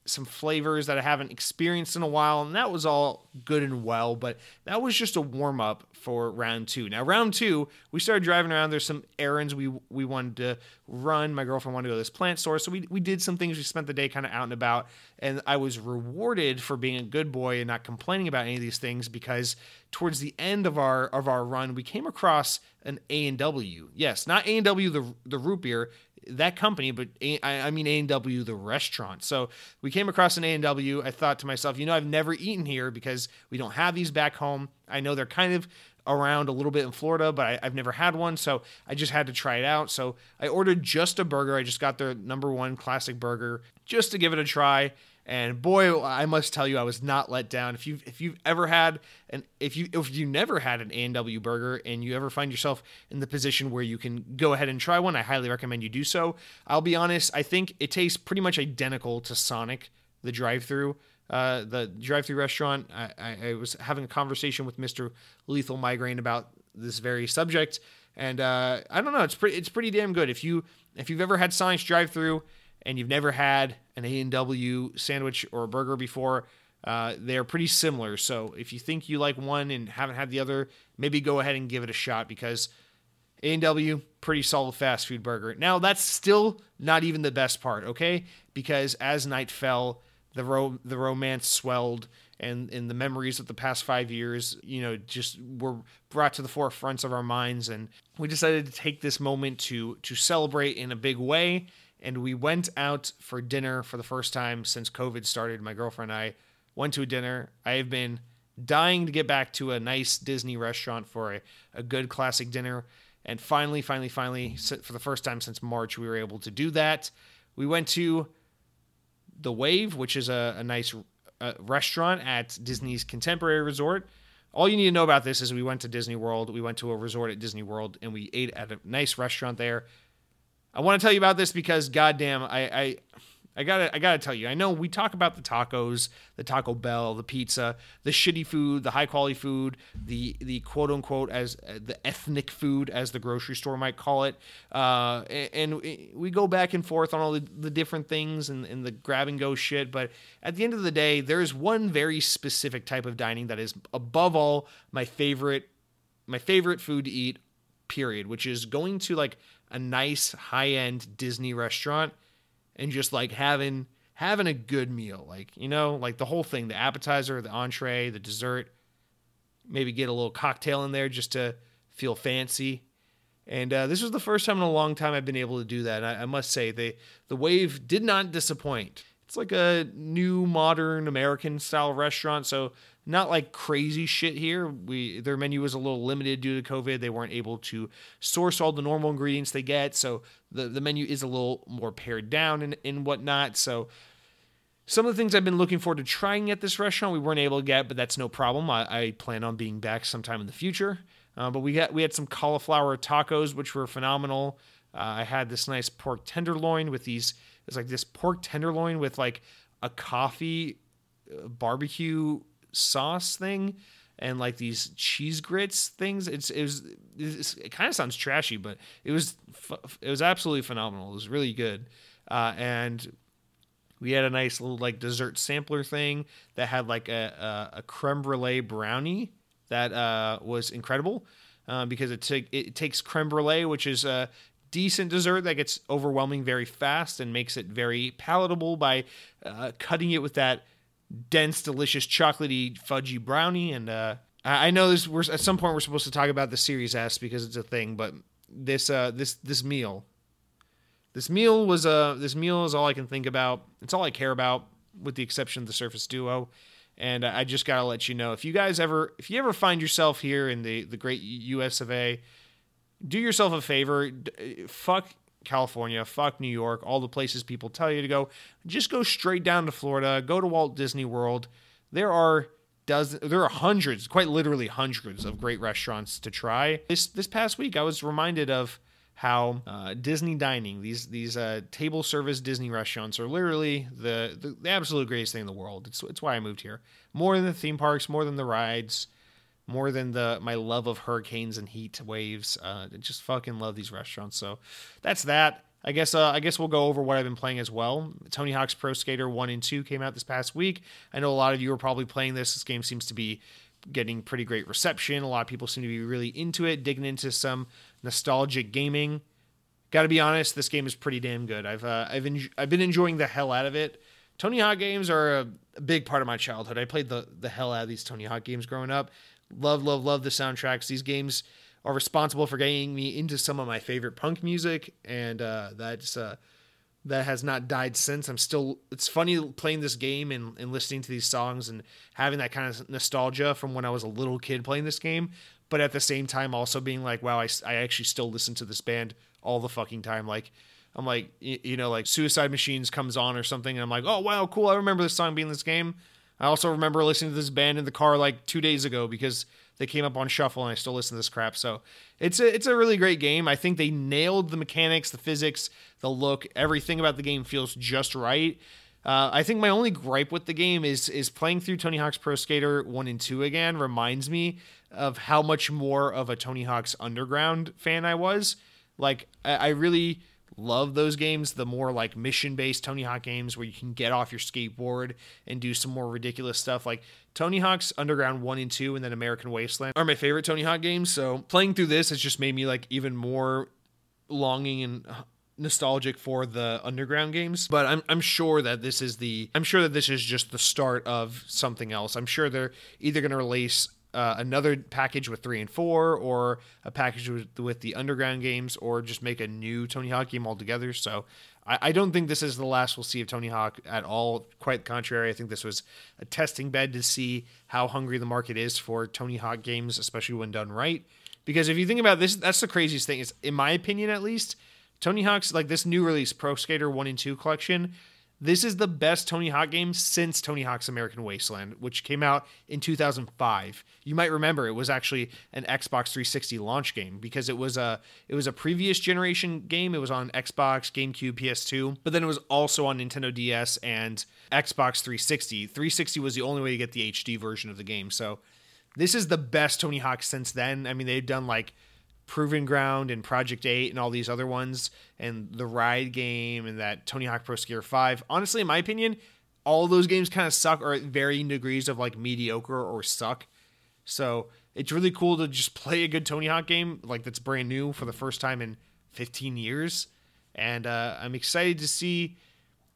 some flavors that I haven't experienced in a while, and that was all good and well. But that was just a warm up for round two. Now, round two, we started driving around. There's some errands we we wanted to run. My girlfriend wanted to go to this plant store, so we we did some things. We spent the day kind of out and about, and I was rewarded for being a good boy and not complaining about any of these things because towards the end of our of our run, we came across an A and W. Yes, not A and W the the root beer that company, but a, I mean A&W, the restaurant. So we came across an A&W. I thought to myself, you know, I've never eaten here because we don't have these back home. I know they're kind of around a little bit in Florida, but I, have never had one, so I just had to try it out. So I ordered just a burger. I just got their number one classic burger just to give it a try. And boy, I must tell you, I was not let down. If you if you've ever had and if you if you never had an A and W burger and you ever find yourself in the position where you can go ahead and try one, I highly recommend you do so. I'll be honest, I think it tastes pretty much identical to Sonic, the drive-through. Uh, the drive-through restaurant. I, I, I, was having a conversation with Mr. Lethal Migraine about this very subject, and uh, I don't know. It's pretty. It's pretty damn good. If you if you've ever had Sonic's drive-through and you've never had an A&W sandwich or a burger before, uh, they're pretty similar. So if you think you like one and haven't had the other, maybe go ahead and give it a shot because A&W pretty solid fast food burger. Now that's still not even the best part, okay? Because as night fell, the ro- the romance swelled and and the memories of the past 5 years, you know, just were brought to the forefronts of our minds and we decided to take this moment to to celebrate in a big way and we went out for dinner for the first time since COVID started. My girlfriend and I went to a dinner. I have been dying to get back to a nice Disney restaurant for a, a good classic dinner. And finally, finally, finally, for the first time since March, we were able to do that. We went to The Wave, which is a, a nice uh, restaurant at Disney's Contemporary Resort. All you need to know about this is we went to Disney World. We went to a resort at Disney World and we ate at a nice restaurant there. I want to tell you about this because goddamn, I, I I gotta I gotta tell you, I know we talk about the tacos, the Taco Bell, the pizza, the shitty food, the high quality food, the the quote unquote as uh, the ethnic food as the grocery store might call it, uh, and, and, we go back and forth on all the, the different things and, and the grab and go shit. But at the end of the day, there is one very specific type of dining that is above all my favorite my favorite food to eat. Period, which is going to like a nice high end Disney restaurant and just like having having a good meal. Like, you know, like the whole thing, the appetizer, the entree, the dessert, maybe get a little cocktail in there just to feel fancy. And uh, this was the first time in a long time I've been able to do that. I, I must say, the the wave did not disappoint. It's like a new modern American style restaurant, so not like crazy shit here. We their menu was a little limited due to COVID. They weren't able to source all the normal ingredients they get, so the the menu is a little more pared down and and whatnot. So some of the things I've been looking forward to trying at this restaurant we weren't able to get, but that's no problem. I, I plan on being back sometime in the future. Uh, but we got we had some cauliflower tacos, which were phenomenal. Uh, I had this nice pork tenderloin with these. It's like this pork tenderloin with like a coffee uh, barbecue sauce thing and like these cheese grits things. It's it was it's, it kind of sounds trashy, but it was it was absolutely phenomenal. It was really good, uh, and we had a nice little like dessert sampler thing that had like a a, a creme brulee brownie that uh, was incredible uh, because it, t- it takes creme brulee, which is a decent dessert that gets overwhelming very fast and makes it very palatable by uh, cutting it with that dense, delicious, chocolatey, fudgy brownie, and uh, I know this. We're at some point we're supposed to talk about the Series S because it's a thing, but this uh this this meal, this meal was uh this meal is all I can think about. It's all I care about, with the exception of the Surface Duo. And I just gotta let you know if you guys ever if you ever find yourself here in the the great U.S. of A. Do yourself a favor. Fuck California, fuck New York, all the places people tell you to go. Just go straight down to Florida. Go to Walt Disney World. There are dozens, there are hundreds, quite literally hundreds of great restaurants to try. This this past week, I was reminded of how uh, Disney dining, these these uh, table service Disney restaurants, are literally the, the the absolute greatest thing in the world. It's it's why I moved here. More than the theme parks, more than the rides more than the my love of hurricanes and heat waves. Uh, just fucking love these restaurants. So that's that. I guess uh, I guess we'll go over what I've been playing as well. Tony Hawk's Pro Skater One and Two came out this past week. I know a lot of you are probably playing this. This game seems to be getting pretty great reception. A lot of people seem to be really into it, digging into some nostalgic gaming. Got to be honest, this game is pretty damn good. I've uh, I've en- I've been enjoying the hell out of it. Tony Hawk games are a big part of my childhood. I played the the hell out of these Tony Hawk games growing up. Love, love, love the soundtracks. These games are responsible for getting me into some of my favorite punk music, and uh, that's uh, that has not died since. I'm still. It's funny playing this game and, and listening to these songs and having that kind of nostalgia from when I was a little kid playing this game, but at the same time also being like, wow, I, I actually still listen to this band all the fucking time. Like. I'm like, y- you know, like Suicide Machines comes on or something, and I'm like, oh wow, cool. I remember this song being in this game. I also remember listening to this band in the car like two days ago because they came up on shuffle, and I still listen to this crap. So it's a it's a really great game. I think they nailed the mechanics, the physics, the look, everything about the game feels just right. Uh, I think my only gripe with the game is is playing through Tony Hawk's Pro Skater one and two again reminds me of how much more of a Tony Hawk's Underground fan I was. Like I, I really love those games the more like mission based tony hawk games where you can get off your skateboard and do some more ridiculous stuff. Like tony hawk's underground 1 and 2 and then american wasteland are my favorite tony hawk games. So playing through this has just made me like even more longing and nostalgic for the underground games. But I'm, I'm sure that this is the i'm sure that this is just the start of something else. I'm sure they're either going to release uh, another package with three and four, or a package with, with the underground games, or just make a new Tony Hawk game altogether. So I, I don't think this is the last we'll see of Tony Hawk at all. Quite the contrary, I think this was a testing bed to see how hungry the market is for Tony Hawk games, especially when done right. Because if you think about this, that's the craziest thing. Is in my opinion, at least, Tony Hawk's like this new release Pro Skater One and Two collection. This is the best Tony Hawk game since Tony Hawk's American Wasteland, which came out in 2005. You might remember it was actually an Xbox 360 launch game because it was a it was a previous generation game. It was on Xbox, GameCube, PS2, but then it was also on Nintendo DS and Xbox 360. 360 was the only way to get the HD version of the game. So this is the best Tony Hawk since then. I mean, they've done like Proving Ground and Project 8 and all these other ones and the Ride game and that Tony Hawk Pro Skater 5. Honestly, in my opinion, all those games kind of suck or at varying degrees of like mediocre or suck. So it's really cool to just play a good Tony Hawk game like that's brand new for the first time in 15 years. And uh, I'm excited to see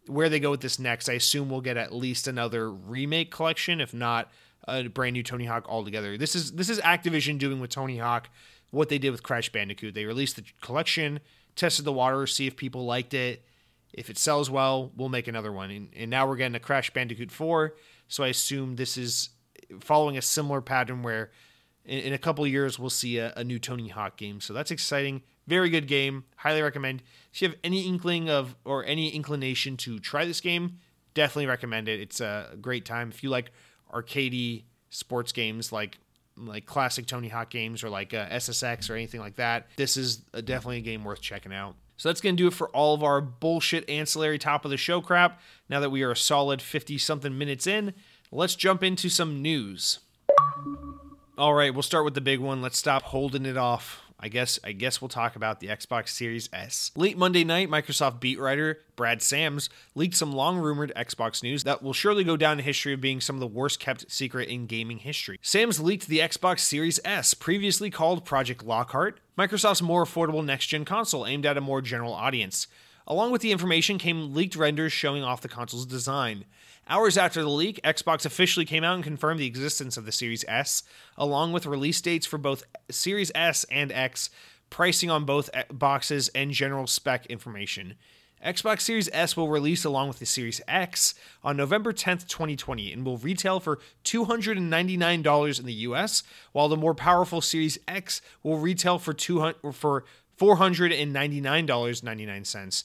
where they go with this next. I assume we'll get at least another remake collection, if not a brand new Tony Hawk altogether. This is this is Activision doing with Tony Hawk what they did with Crash Bandicoot. They released the collection, tested the water, see if people liked it. If it sells well, we'll make another one. And, and now we're getting a Crash Bandicoot 4. So I assume this is following a similar pattern where in, in a couple years we'll see a, a new Tony Hawk game. So that's exciting. Very good game. Highly recommend. If you have any inkling of or any inclination to try this game, definitely recommend it. It's a great time. If you like arcadey sports games like like classic Tony Hawk games or like uh, SSX or anything like that, this is definitely a game worth checking out. So that's going to do it for all of our bullshit ancillary top of the show crap. Now that we are a solid 50 something minutes in, let's jump into some news. All right, we'll start with the big one. Let's stop holding it off. I guess I guess we'll talk about the Xbox Series S. Late Monday night, Microsoft beat writer Brad Sams leaked some long rumored Xbox news that will surely go down in history of being some of the worst kept secret in gaming history. Sams leaked the Xbox Series S, previously called Project Lockhart, Microsoft's more affordable next gen console aimed at a more general audience. Along with the information came leaked renders showing off the console's design. Hours after the leak, Xbox officially came out and confirmed the existence of the Series S, along with release dates for both Series S and X, pricing on both boxes, and general spec information. Xbox Series S will release along with the Series X on November 10th, 2020, and will retail for $299 in the US, while the more powerful Series X will retail for for $499.99.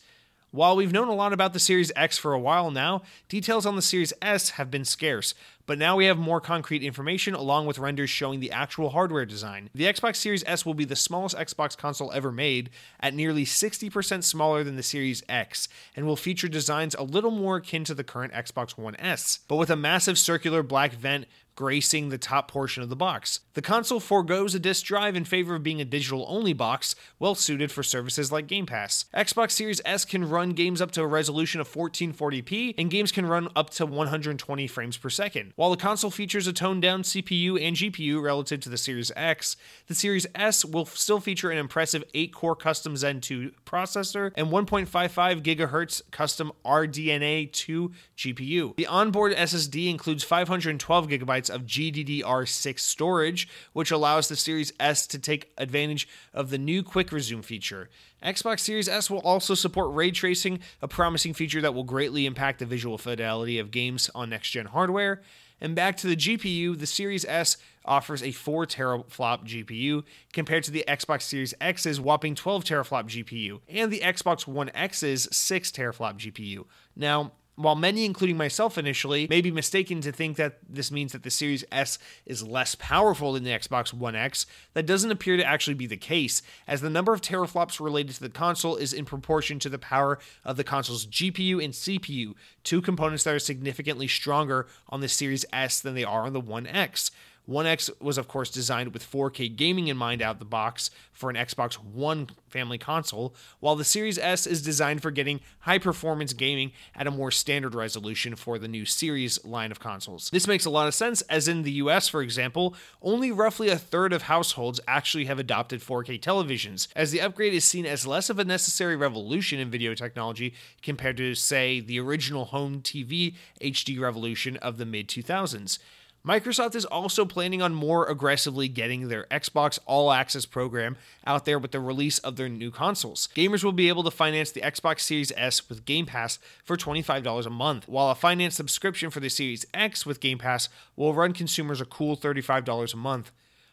While we've known a lot about the Series X for a while now, details on the Series S have been scarce, but now we have more concrete information along with renders showing the actual hardware design. The Xbox Series S will be the smallest Xbox console ever made, at nearly 60% smaller than the Series X, and will feature designs a little more akin to the current Xbox One S, but with a massive circular black vent gracing the top portion of the box. The console foregoes a disk drive in favor of being a digital only box, well suited for services like Game Pass. Xbox Series S can run games up to a resolution of 1440p, and games can run up to 120 frames per second. While the console features a toned down CPU and GPU relative to the Series X, the Series S will still feature an impressive 8 core custom Zen 2 processor and 1.55 GHz custom RDNA 2 GPU. The onboard SSD includes 512 gigabytes of GDDR6 storage, which allows the Series S to take advantage of the new Quick Resume feature. Xbox Series S will also support ray tracing, a promising feature that will greatly impact the visual fidelity of games on next gen hardware. And back to the GPU, the Series S offers a 4 teraflop GPU compared to the Xbox Series X's whopping 12 teraflop GPU and the Xbox One X's 6 teraflop GPU. Now, while many, including myself initially, may be mistaken to think that this means that the Series S is less powerful than the Xbox One X, that doesn't appear to actually be the case, as the number of teraflops related to the console is in proportion to the power of the console's GPU and CPU, two components that are significantly stronger on the Series S than they are on the One X. One X was, of course, designed with 4K gaming in mind out the box for an Xbox One family console, while the Series S is designed for getting high performance gaming at a more standard resolution for the new Series line of consoles. This makes a lot of sense, as in the US, for example, only roughly a third of households actually have adopted 4K televisions, as the upgrade is seen as less of a necessary revolution in video technology compared to, say, the original home TV HD revolution of the mid 2000s. Microsoft is also planning on more aggressively getting their Xbox All Access program out there with the release of their new consoles. Gamers will be able to finance the Xbox Series S with Game Pass for $25 a month, while a finance subscription for the Series X with Game Pass will run consumers a cool $35 a month.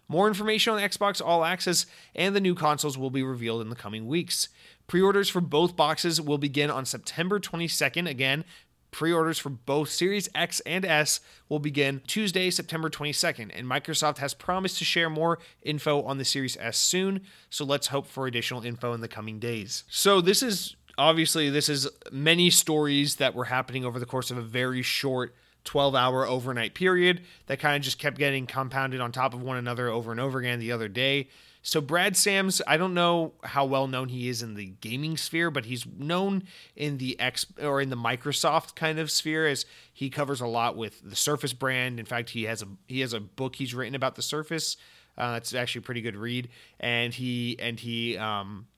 More information on Xbox All Access and the new consoles will be revealed in the coming weeks. Pre orders for both boxes will begin on September 22nd, again, Pre orders for both Series X and S will begin Tuesday, September 22nd, and Microsoft has promised to share more info on the Series S soon, so let's hope for additional info in the coming days. So, this is obviously this is many stories that were happening over the course of a very short 12 hour overnight period that kind of just kept getting compounded on top of one another over and over again the other day. So Brad Sams, I don't know how well known he is in the gaming sphere, but he's known in the X or in the Microsoft kind of sphere as he covers a lot with the Surface brand. In fact, he has a he has a book he's written about the Surface. Uh, it's actually a pretty good read, and he and he um,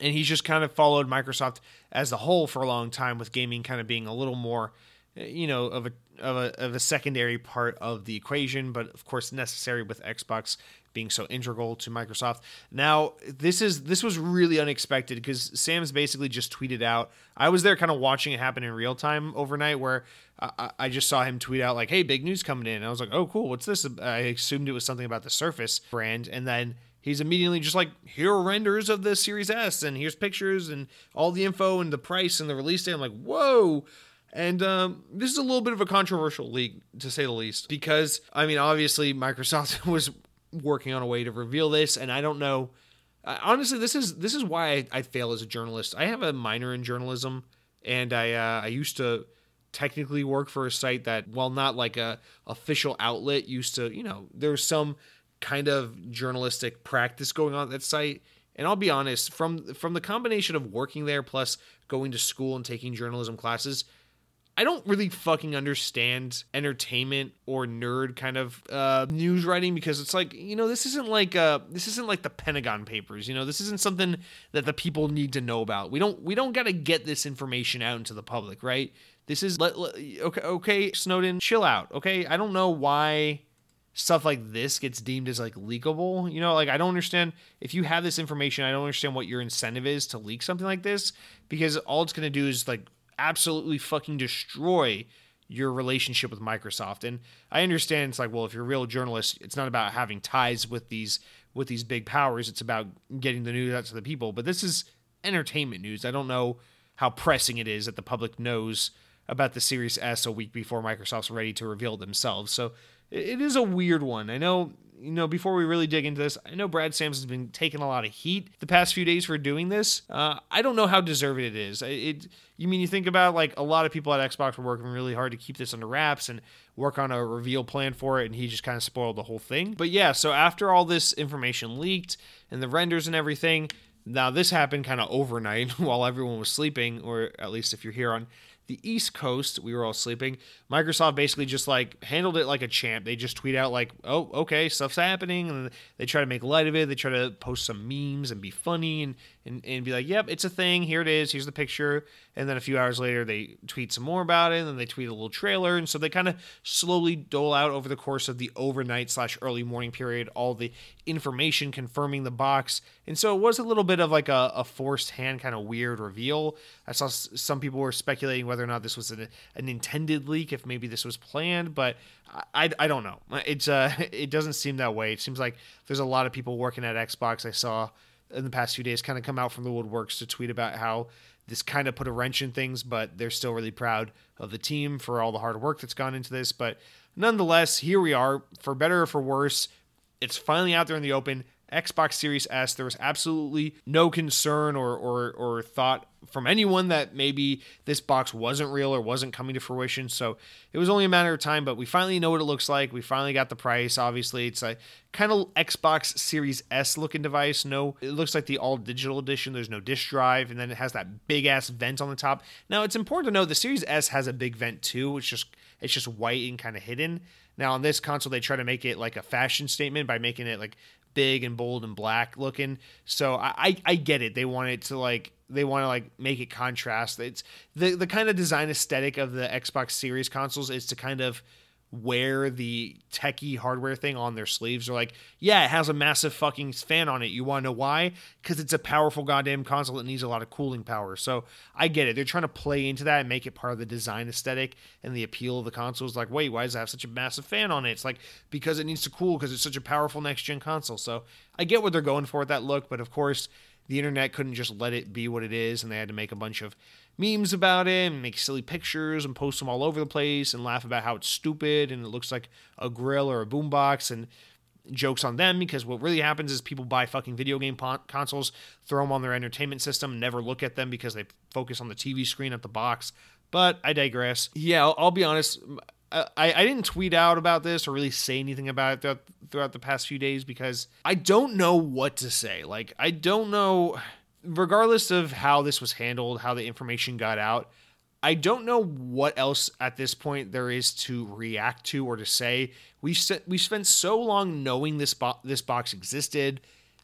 and he's just kind of followed Microsoft as a whole for a long time, with gaming kind of being a little more, you know, of a of a, of a secondary part of the equation, but of course necessary with Xbox being so integral to Microsoft. Now, this is this was really unexpected because Sams basically just tweeted out. I was there, kind of watching it happen in real time overnight, where I, I just saw him tweet out like, "Hey, big news coming in." And I was like, "Oh, cool. What's this?" I assumed it was something about the Surface brand, and then he's immediately just like, "Here are renders of the Series S, and here's pictures and all the info and the price and the release date." I'm like, "Whoa." And um, this is a little bit of a controversial leak, to say the least, because I mean, obviously, Microsoft was working on a way to reveal this, and I don't know. honestly, this is this is why I, I, fail as a journalist. I have a minor in journalism, and I uh, I used to technically work for a site that, while not like a official outlet, used to you know there's some kind of journalistic practice going on at that site. And I'll be honest, from from the combination of working there plus going to school and taking journalism classes, I don't really fucking understand entertainment or nerd kind of uh, news writing because it's like you know this isn't like uh this isn't like the Pentagon Papers. You know this isn't something that the people need to know about. We don't we don't got to get this information out into the public, right? This is let, let, okay okay Snowden, chill out. Okay, I don't know why stuff like this gets deemed as like leakable. You know, like I don't understand if you have this information, I don't understand what your incentive is to leak something like this because all it's going to do is like absolutely fucking destroy your relationship with Microsoft. And I understand it's like, well, if you're a real journalist, it's not about having ties with these with these big powers. It's about getting the news out to the people. But this is entertainment news. I don't know how pressing it is that the public knows about the Series S a week before Microsoft's ready to reveal themselves. So it is a weird one. I know, you know, before we really dig into this, I know Brad Sams has been taking a lot of heat the past few days for doing this. Uh, I don't know how deserved it is. It, you mean you think about like a lot of people at Xbox were working really hard to keep this under wraps and work on a reveal plan for it, and he just kind of spoiled the whole thing. But yeah, so after all this information leaked and the renders and everything, now this happened kind of overnight while everyone was sleeping, or at least if you're here on the East Coast, we were all sleeping. Microsoft basically just like handled it like a champ. They just tweet out like, "Oh, okay, stuff's happening," and they try to make light of it. They try to post some memes and be funny and and, and be like, "Yep, it's a thing. Here it is. Here's the picture." And then a few hours later, they tweet some more about it, and then they tweet a little trailer. And so they kind of slowly dole out over the course of the overnight slash early morning period all the information confirming the box. And so it was a little bit of like a, a forced hand kind of weird reveal. I saw some people were speculating whether or not this was an, an intended leak, if maybe this was planned, but I, I don't know. It's uh, it doesn't seem that way. It seems like there's a lot of people working at Xbox. I saw in the past few days kind of come out from the woodworks to tweet about how this kind of put a wrench in things, but they're still really proud of the team for all the hard work that's gone into this. But nonetheless, here we are, for better or for worse. It's finally out there in the open. Xbox Series S, there was absolutely no concern or, or, or thought from anyone that maybe this box wasn't real or wasn't coming to fruition. So it was only a matter of time, but we finally know what it looks like. We finally got the price. Obviously, it's a kind of Xbox Series S looking device. No, it looks like the all digital edition. There's no disk drive, and then it has that big ass vent on the top. Now it's important to know the Series S has a big vent too. It's just it's just white and kind of hidden. Now on this console, they try to make it like a fashion statement by making it like big and bold and black looking. So I, I, I get it. They want it to like they want to like make it contrast. It's the the kind of design aesthetic of the Xbox Series consoles is to kind of wear the techie hardware thing on their sleeves. They're like, yeah, it has a massive fucking fan on it. You want to know why? Because it's a powerful goddamn console that needs a lot of cooling power. So I get it. They're trying to play into that and make it part of the design aesthetic and the appeal of the console. Is like, wait, why does it have such a massive fan on it? It's like because it needs to cool because it's such a powerful next gen console. So I get what they're going for with that look, but of course the internet couldn't just let it be what it is, and they had to make a bunch of memes about it and make silly pictures and post them all over the place and laugh about how it's stupid and it looks like a grill or a boombox and jokes on them because what really happens is people buy fucking video game consoles, throw them on their entertainment system, never look at them because they focus on the TV screen at the box. But I digress. Yeah, I'll, I'll be honest. Uh, I, I didn't tweet out about this or really say anything about it throughout, throughout the past few days because I don't know what to say. Like, I don't know regardless of how this was handled, how the information got out, I don't know what else at this point there is to react to or to say. We we spent so long knowing this bo- this box existed,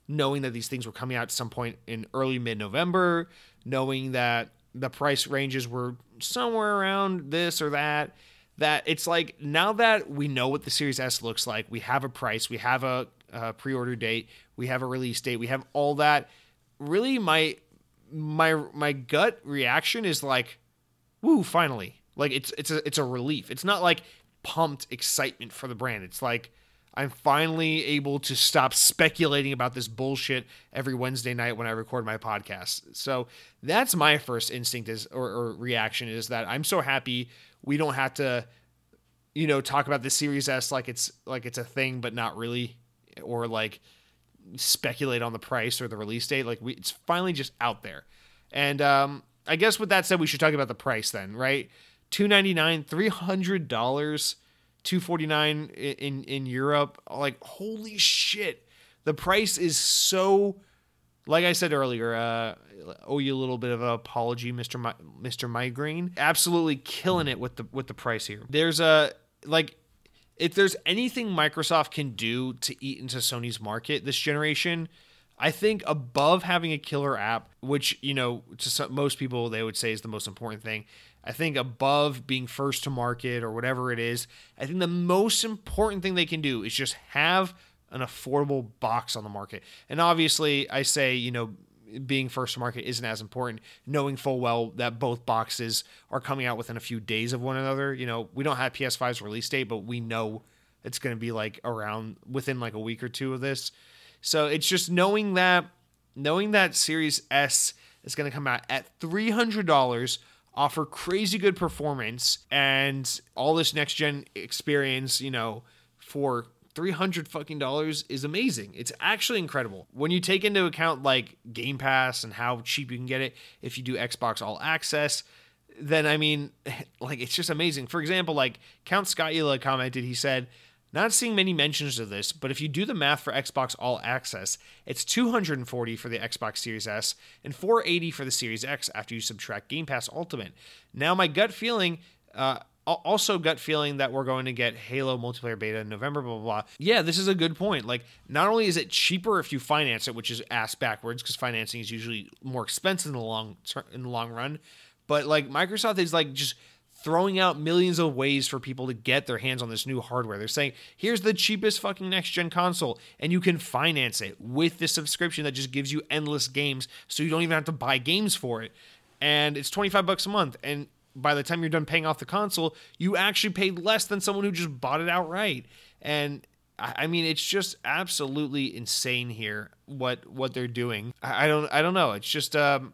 knowing that these things were coming out at some point in early mid November, knowing that the price ranges were somewhere around this or that. That it's like now that we know what the Series S looks like, we have a price, we have a, a pre-order date, we have a release date, we have all that really my my my gut reaction is like, woo, finally. Like it's it's a it's a relief. It's not like pumped excitement for the brand. It's like I'm finally able to stop speculating about this bullshit every Wednesday night when I record my podcast. So that's my first instinct is or, or reaction is that I'm so happy we don't have to, you know, talk about the Series S like it's like it's a thing, but not really, or like speculate on the price or the release date. Like we, it's finally just out there. And um, I guess with that said, we should talk about the price then, right? Two ninety nine, three hundred dollars, two forty nine in in Europe. Like holy shit, the price is so like I said earlier, uh, owe you a little bit of an apology, Mister Mi- Mister Migraine. Absolutely killing it with the with the price here. There's a like if there's anything Microsoft can do to eat into Sony's market this generation, I think above having a killer app, which you know to some, most people they would say is the most important thing. I think above being first to market or whatever it is, I think the most important thing they can do is just have an affordable box on the market. And obviously, I say, you know, being first to market isn't as important, knowing full well that both boxes are coming out within a few days of one another. You know, we don't have PS5's release date, but we know it's going to be like around within like a week or two of this. So it's just knowing that knowing that Series S is going to come out at $300 offer crazy good performance and all this next gen experience, you know, for 300 fucking dollars is amazing. It's actually incredible. When you take into account like Game Pass and how cheap you can get it if you do Xbox All Access, then I mean, like it's just amazing. For example, like Count Skyla commented, he said, not seeing many mentions of this, but if you do the math for Xbox All Access, it's 240 for the Xbox Series S and 480 for the Series X after you subtract Game Pass Ultimate. Now, my gut feeling, uh, also gut feeling that we're going to get Halo multiplayer beta in November, blah, blah, blah. Yeah, this is a good point. Like, not only is it cheaper if you finance it, which is ass backwards because financing is usually more expensive in the long in the long run, but like Microsoft is like just throwing out millions of ways for people to get their hands on this new hardware. They're saying, here's the cheapest fucking next gen console, and you can finance it with this subscription that just gives you endless games, so you don't even have to buy games for it. And it's 25 bucks a month. And by the time you're done paying off the console, you actually paid less than someone who just bought it outright. And I mean, it's just absolutely insane here what what they're doing. I don't I don't know. It's just um,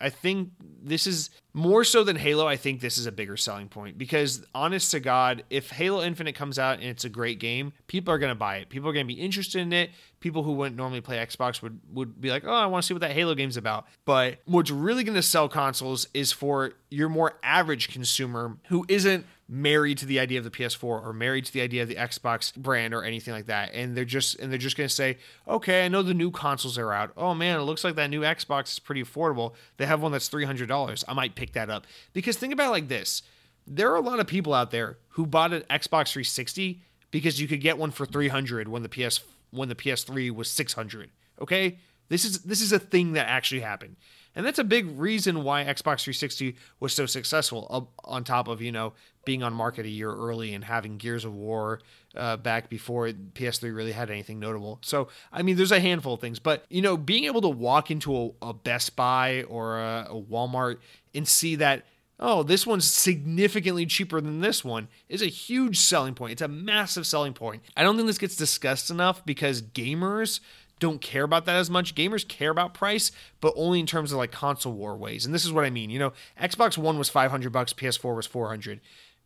I think this is more so than Halo. I think this is a bigger selling point because, honest to God, if Halo Infinite comes out and it's a great game, people are going to buy it. People are going to be interested in it. People who wouldn't normally play Xbox would would be like, "Oh, I want to see what that Halo game's about." But what's really going to sell consoles is for your more average consumer who isn't married to the idea of the PS4 or married to the idea of the Xbox brand or anything like that. And they're just and they're just going to say, "Okay, I know the new consoles are out. Oh man, it looks like that new Xbox is pretty affordable. They have one that's $300. I might pick that up." Because think about like this. There are a lot of people out there who bought an Xbox 360 because you could get one for 300 when the PS when the PS3 was 600. Okay? This is this is a thing that actually happened. And that's a big reason why Xbox 360 was so successful, on top of, you know, being on market a year early and having Gears of War uh, back before PS3 really had anything notable. So, I mean, there's a handful of things, but, you know, being able to walk into a, a Best Buy or a, a Walmart and see that oh, this one's significantly cheaper than this one is a huge selling point. It's a massive selling point. I don't think this gets discussed enough because gamers don't care about that as much. Gamers care about price, but only in terms of like console war ways. And this is what I mean. You know, Xbox One was 500 bucks, PS4 was 400.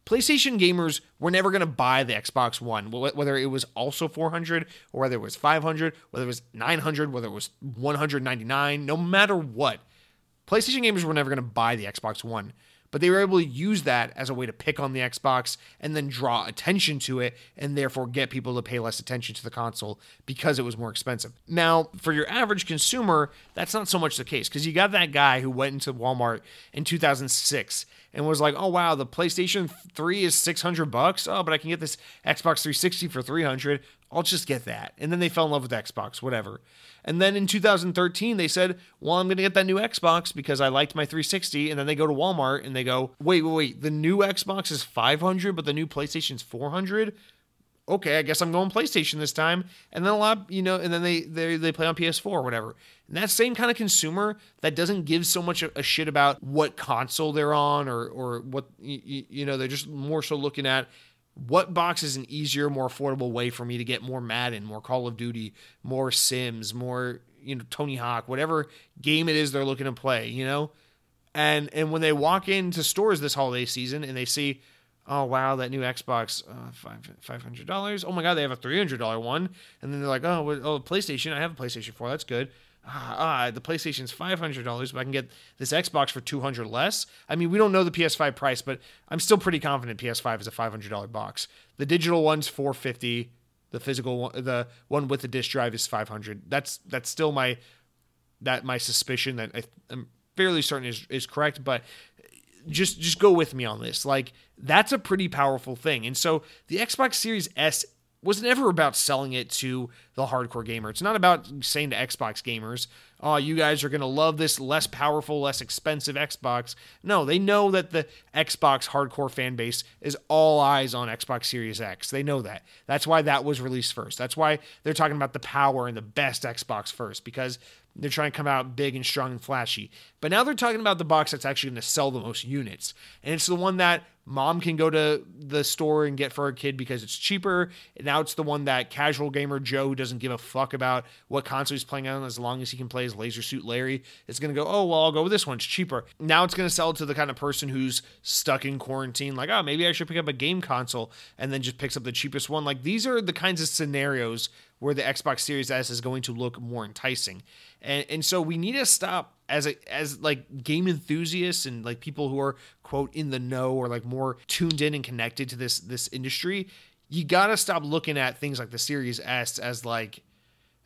PlayStation gamers were never going to buy the Xbox One, whether it was also 400 or whether it was 500, whether it was 900, whether it was 199, no matter what. PlayStation gamers were never going to buy the Xbox One but they were able to use that as a way to pick on the Xbox and then draw attention to it and therefore get people to pay less attention to the console because it was more expensive. Now, for your average consumer, that's not so much the case because you got that guy who went into Walmart in 2006 and was like, "Oh wow, the PlayStation 3 is 600 bucks. Oh, but I can get this Xbox 360 for 300. I'll just get that." And then they fell in love with Xbox, whatever. And then in 2013, they said, well, I'm going to get that new Xbox because I liked my 360. And then they go to Walmart and they go, wait, wait, wait, the new Xbox is 500, but the new PlayStation's 400? Okay, I guess I'm going PlayStation this time. And then a lot, you know, and then they they, they play on PS4 or whatever. And that same kind of consumer that doesn't give so much a, shit about what console they're on or or what you, you know, they're just more so looking at what box is an easier, more affordable way for me to get more Madden, more Call of Duty, more Sims, more you know Tony Hawk, whatever game it is they're looking to play, you know? And and when they walk into stores this holiday season and they see, oh wow, that new Xbox, uh, five hundred dollars. Oh my god, they have a three hundred dollar one, and then they're like, oh, oh, PlayStation, I have a PlayStation Four, that's good ah, the PlayStation's five hundred dollars, but I can get this Xbox for two hundred less. I mean, we don't know the PS5 price, but I'm still pretty confident PS5 is a five hundred dollar box. The digital one's four fifty. The physical one, the one with the disk drive is five hundred. That's that's still my that my suspicion that I, I'm fairly certain is, is correct, but just just go with me on this. Like that's a pretty powerful thing. And so the Xbox Series S was never about selling it to the hardcore gamer. It's not about saying to Xbox gamers, "Oh, you guys are going to love this less powerful, less expensive Xbox." No, they know that the Xbox hardcore fan base is all eyes on Xbox Series X. They know that. That's why that was released first. That's why they're talking about the power and the best Xbox first because they're trying to come out big and strong and flashy. But now they're talking about the box that's actually going to sell the most units. And it's the one that mom can go to the store and get for her kid because it's cheaper. Now it's the one that casual gamer Joe, doesn't give a fuck about what console he's playing on as long as he can play his Leisure Suit Larry, is going to go, oh, well, I'll go with this one. It's cheaper. Now it's going to sell to the kind of person who's stuck in quarantine, like, oh, maybe I should pick up a game console and then just picks up the cheapest one. Like, these are the kinds of scenarios where the Xbox Series S is going to look more enticing. And and so we need to stop as a as like game enthusiasts and like people who are quote in the know or like more tuned in and connected to this this industry, you got to stop looking at things like the Series S as like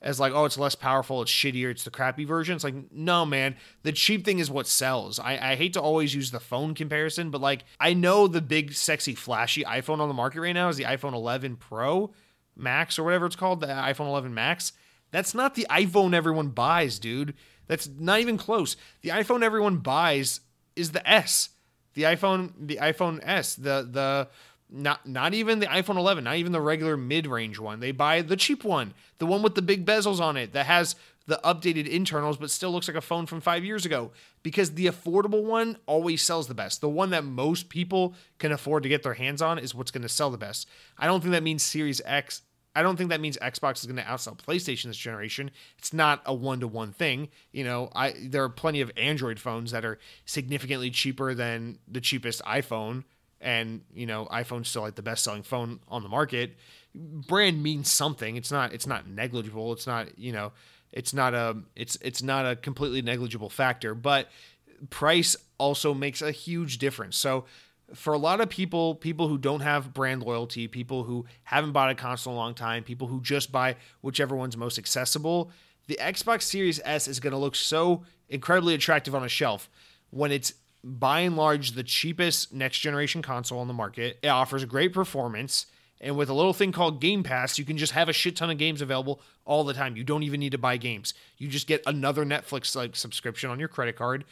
as like, oh, it's less powerful, it's shittier, it's the crappy version. It's like, no, man, the cheap thing is what sells. I, I hate to always use the phone comparison, but like, I know the big, sexy, flashy iPhone on the market right now is the iPhone 11 Pro Max or whatever it's called, the iPhone 11 Max. That's not the iPhone everyone buys, dude. That's not even close. The iPhone everyone buys is the S. The iPhone, the iPhone S, the the not not even the iPhone 11, not even the regular mid-range one. They buy the cheap one, the one with the big bezels on it that has the updated internals but still looks like a phone from 5 years ago because the affordable one always sells the best. The one that most people can afford to get their hands on is what's going to sell the best. I don't think that means Series X I don't think that means Xbox is going to outsell PlayStation this generation. It's not a one to one thing. You know, I there are plenty of Android phones that are significantly cheaper than the cheapest iPhone, and you know, iPhone's still like the best selling phone on the market. Brand means something. It's not. It's not negligible. It's not. You know, it's not a. It's it's not a completely negligible factor, but price also makes a huge difference. So for a lot of people, people who don't have brand loyalty, people who haven't bought a console in a long time, people who just buy whichever one's most accessible, the Xbox Series S is going to look so incredibly attractive on a shelf when it's by and large the cheapest next generation console on the market. It offers great performance. And with a little thing called Game Pass, you can just have a shit ton of games available all the time. You don't even need to buy games. You just get another Netflix like subscription on your credit card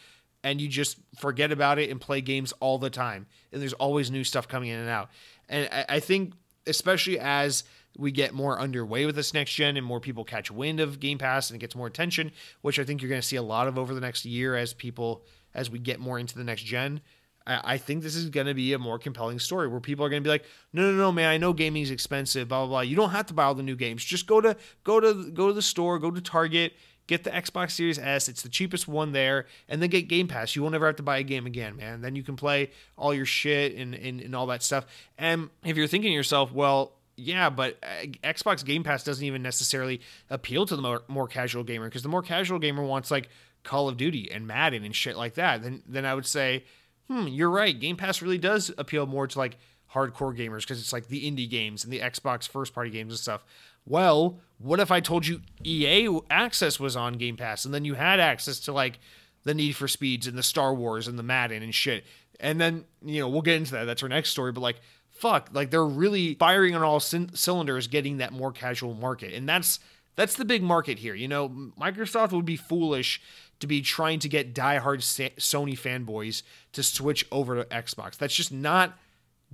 and you just forget about it and play games all the time. And there's always new stuff coming in and out. And I, I think, especially as we get more underway with this next gen and more people catch wind of Game Pass and it gets more attention, which I think you're going to see a lot of over the next year as people, as we get more into the next gen. I think this is going to be a more compelling story where people are going to be like, no, no, no, man, I know gaming is expensive, blah, blah, blah. You don't have to buy all the new games. Just go to, go to, go to the store, go to Target Get the Xbox Series S. It's the cheapest one there. And then get Game Pass. You won't ever have to buy a game again, man. Then you can play all your shit and, and, and all that stuff. And if you're thinking to yourself, well, yeah, but uh, Xbox Game Pass doesn't even necessarily appeal to the more, more casual gamer because the more casual gamer wants like Call of Duty and Madden and shit like that. Then then I would say, hmm, you're right. Game Pass really does appeal more to like hardcore gamers because it's like the indie games and the Xbox first party games and stuff. Well, what if I told you EA access was on Game Pass and then you had access to like the Need for Speeds and the Star Wars and the Madden and shit. And then, you know, we'll get into that. That's our next story. But like, fuck, like they're really firing on all c- cylinders, getting that more casual market. And that's that's the big market here. You know, Microsoft would be foolish to be trying to get diehard Sony fanboys to switch over to Xbox. That's just not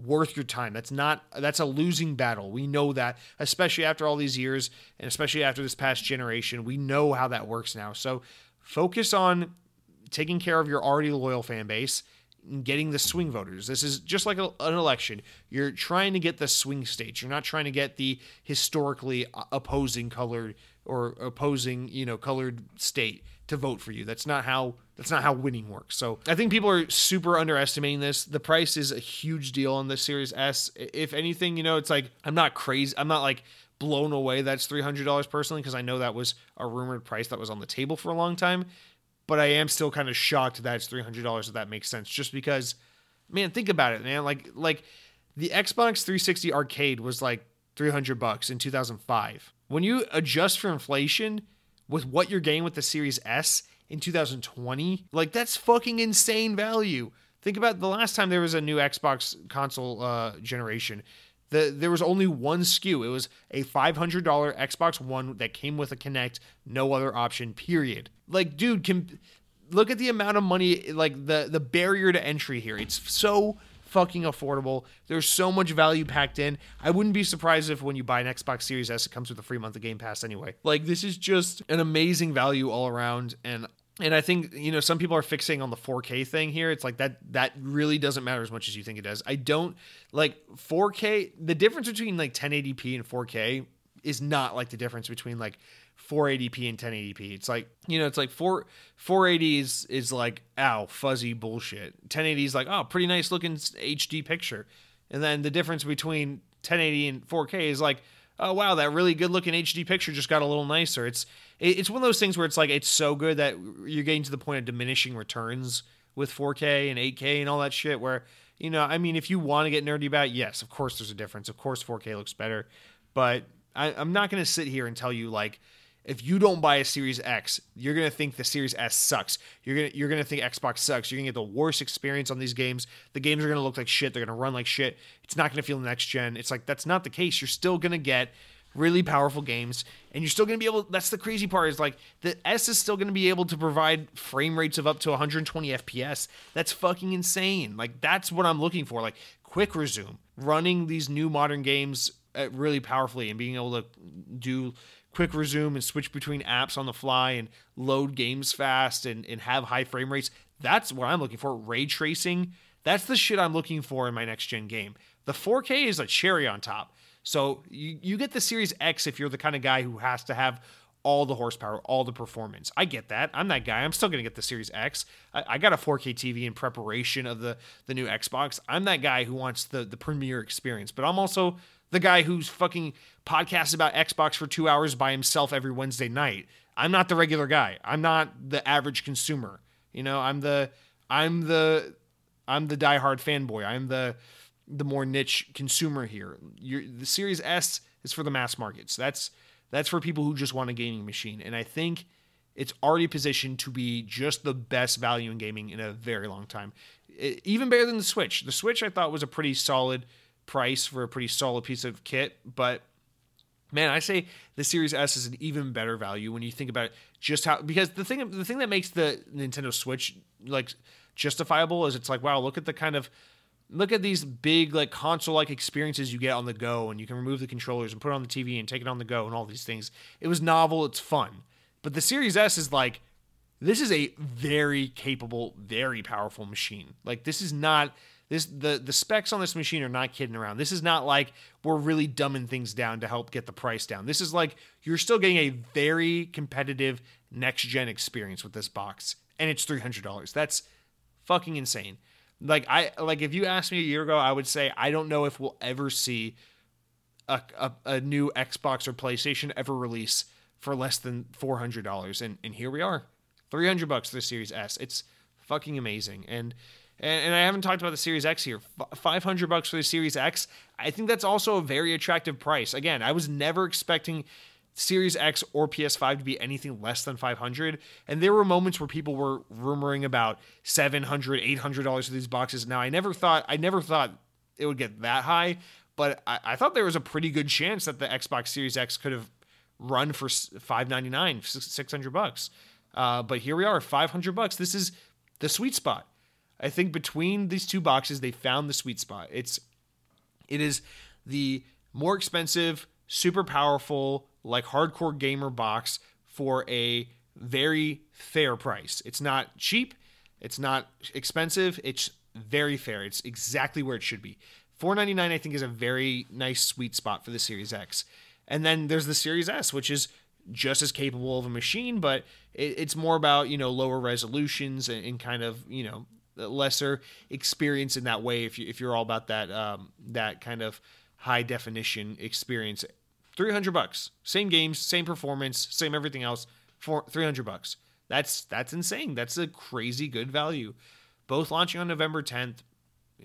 worth your time. That's not that's a losing battle. We know that, especially after all these years and especially after this past generation. We know how that works now. So focus on taking care of your already loyal fan base and getting the swing voters. This is just like a, an election. You're trying to get the swing states. You're not trying to get the historically opposing colored or opposing, you know, colored state to vote for you. That's not how that's not how winning works. So I think people are super underestimating this. The price is a huge deal on this Series S. If anything, you know, it's like I'm not crazy. I'm not like blown away that's $300 personally because I know that was a rumored price that was on the table for a long time. But I am still kind of shocked that it's $300 if that makes sense. Just because, man, think about it, man. Like like the Xbox 360 arcade was like 300 bucks in 2005. When you adjust for inflation, with what you're getting with the Series S in 2020, like that's fucking insane value. Think about the last time there was a new Xbox console uh, generation. The, there was only one SKU. It was a $500 Xbox One that came with a Kinect, no other option, period. Like, dude, can, look at the amount of money, like the, the barrier to entry here. It's so fucking affordable. There's so much value packed in. I wouldn't be surprised if when you buy an Xbox Series S, it comes with a free month of Game Pass anyway. Like this is just an amazing value all around, and and I think you know some people are fixing on the 4K thing here. It's like that that really doesn't matter as much as you think it does. I don't like 4K. The difference between like 1080p and 4K is not like the difference between like 480p and 1080p. It's like, you know, it's like 4 480 is is like ow, fuzzy bullshit. 1080 is like, oh, pretty nice looking HD picture. And then the difference between 1080 and 4K is like, oh wow, that really good looking HD picture just got a little nicer. It's it's one of those things where it's like it's so good that you're getting to the point of diminishing returns with 4K and 8K and all that shit where you know, I mean, if you want to get nerdy about it, yes, of course there's a difference. Of course 4K looks better, but I, I'm not going to sit here and tell you like if you don't buy a Series X, you're gonna think the Series S sucks. You're gonna you're gonna think Xbox sucks. You're gonna get the worst experience on these games. The games are gonna look like shit. They're gonna run like shit. It's not gonna feel next gen. It's like that's not the case. You're still gonna get really powerful games, and you're still gonna be able. That's the crazy part is like the S is still gonna be able to provide frame rates of up to 120 FPS. That's fucking insane. Like that's what I'm looking for. Like quick resume, running these new modern games uh, really powerfully, and being able to do quick resume and switch between apps on the fly and load games fast and, and have high frame rates. That's what I'm looking for. Ray tracing. That's the shit I'm looking for in my next gen game. The 4K is a cherry on top. So you, you get the Series X if you're the kind of guy who has to have all the horsepower, all the performance. I get that. I'm that guy. I'm still to get the Series X. I, I, got a 4K TV in preparation of the the new Xbox. I'm that guy who wants the the premier experience, but I'm also the guy who's fucking podcasts about Xbox for two hours by himself every Wednesday night. I'm not the regular guy. I'm not the average consumer. You know, I'm the I'm the I'm the diehard fanboy. I'm the the more niche consumer here. You're, the Series S is for the mass markets. That's that's for people who just want a gaming machine. And I think it's already positioned to be just the best value in gaming in a very long time. It, even better than the Switch. The Switch I thought was a pretty solid price for a pretty solid piece of kit, but man, I say the Series S is an even better value when you think about just how because the thing the thing that makes the Nintendo Switch like justifiable is it's like wow, look at the kind of look at these big like console like experiences you get on the go and you can remove the controllers and put it on the TV and take it on the go and all these things. It was novel, it's fun. But the Series S is like this is a very capable, very powerful machine. Like this is not this the the specs on this machine are not kidding around. This is not like we're really dumbing things down to help get the price down. This is like you're still getting a very competitive next gen experience with this box, and it's three hundred dollars. That's fucking insane. Like I like if you asked me a year ago, I would say I don't know if we'll ever see a, a, a new Xbox or PlayStation ever release for less than four hundred dollars, and and here we are, three hundred bucks for the Series S. It's fucking amazing, and and, and I haven't talked about the Series X here. F- 500 bucks for the Series X. I think that's also a very attractive price. Again, I was never expecting Series X or PS5 to be anything less than 500. And there were moments where people were rumoring about 700, 800 dollars for these boxes. Now, I never thought I never thought it would get that high, but I, I thought there was a pretty good chance that the Xbox Series X could have run for 599, 600 bucks. Uh, but here we are, 500 bucks. This is the sweet spot. I think between these two boxes, they found the sweet spot. It's it is the more expensive, super powerful, like hardcore gamer box for a very fair price. It's not cheap, it's not expensive, it's very fair. It's exactly where it should be. 499 I think is a very nice sweet spot for the Series X. And then there's the Series S, which is just as capable of a machine, but it, it's more about, you know, lower resolutions and, and kind of, you know, lesser experience in that way if you if you're all about that um, that kind of high definition experience. 300 bucks. Same games same performance same everything else for 300 bucks. That's that's insane. That's a crazy good value. Both launching on november 10th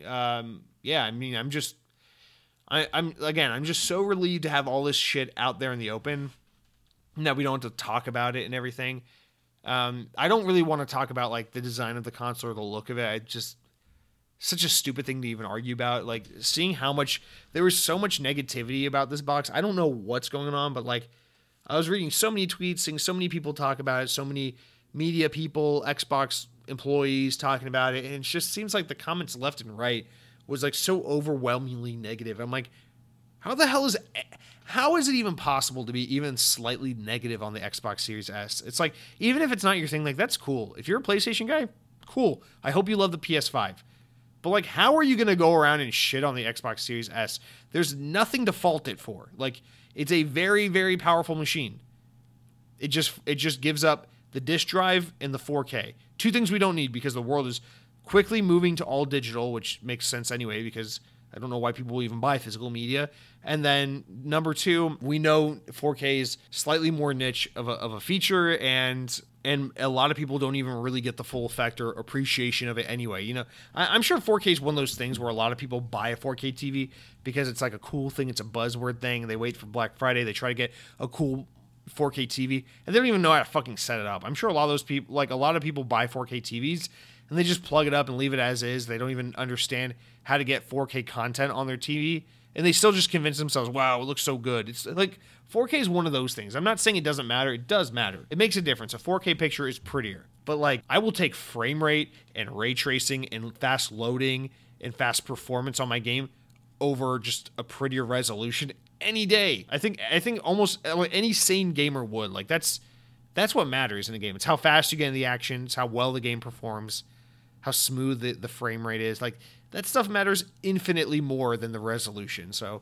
um, yeah i mean i'm just I, i'm again i'm just so relieved to have all this shit out there in the open Now we don't have to talk about it and everything. Um, I don't really want to talk about like the design of the console or the look of it. I just such a stupid thing to even argue about. Like seeing how much there was so much negativity about this box. I don't know what's going on, but like I was reading so many tweets, seeing so many people talk about it, so many media people, Xbox employees talking about it, and it just seems like the comments left and right was like so overwhelmingly negative. I'm like, how the hell is how is it even possible to be even slightly negative on the Xbox Series S? It's like even if it's not your thing, like that's cool. If you're a PlayStation guy, cool. I hope you love the PS5. But like how are you going to go around and shit on the Xbox Series S? There's nothing to fault it for. Like it's a very very powerful machine. It just it just gives up the disk drive and the 4K. Two things we don't need because the world is quickly moving to all digital, which makes sense anyway because I don't know why people even buy physical media. And then number two, we know 4K is slightly more niche of a, of a feature, and and a lot of people don't even really get the full effect or appreciation of it anyway. You know, I, am sure 4K is one of those things where a lot of people buy a 4K TV because it's like a cool thing, it's a buzzword thing, they wait for Black Friday, they try to get a cool 4K TV, and they don't even know how to fucking set it up. I'm sure a lot of those people, like a lot of people, buy 4K TVs and they just plug it up and leave it as is. They don't even understand how to get 4K content on their TV, and they still just convince themselves, "Wow, it looks so good." It's like 4K is one of those things. I'm not saying it doesn't matter. It does matter. It makes a difference. A 4K picture is prettier. But like I will take frame rate and ray tracing and fast loading and fast performance on my game over just a prettier resolution any day. I think I think almost any sane gamer would. Like that's that's what matters in a game. It's how fast you get in the action, it's how well the game performs how smooth the, the frame rate is. Like that stuff matters infinitely more than the resolution. So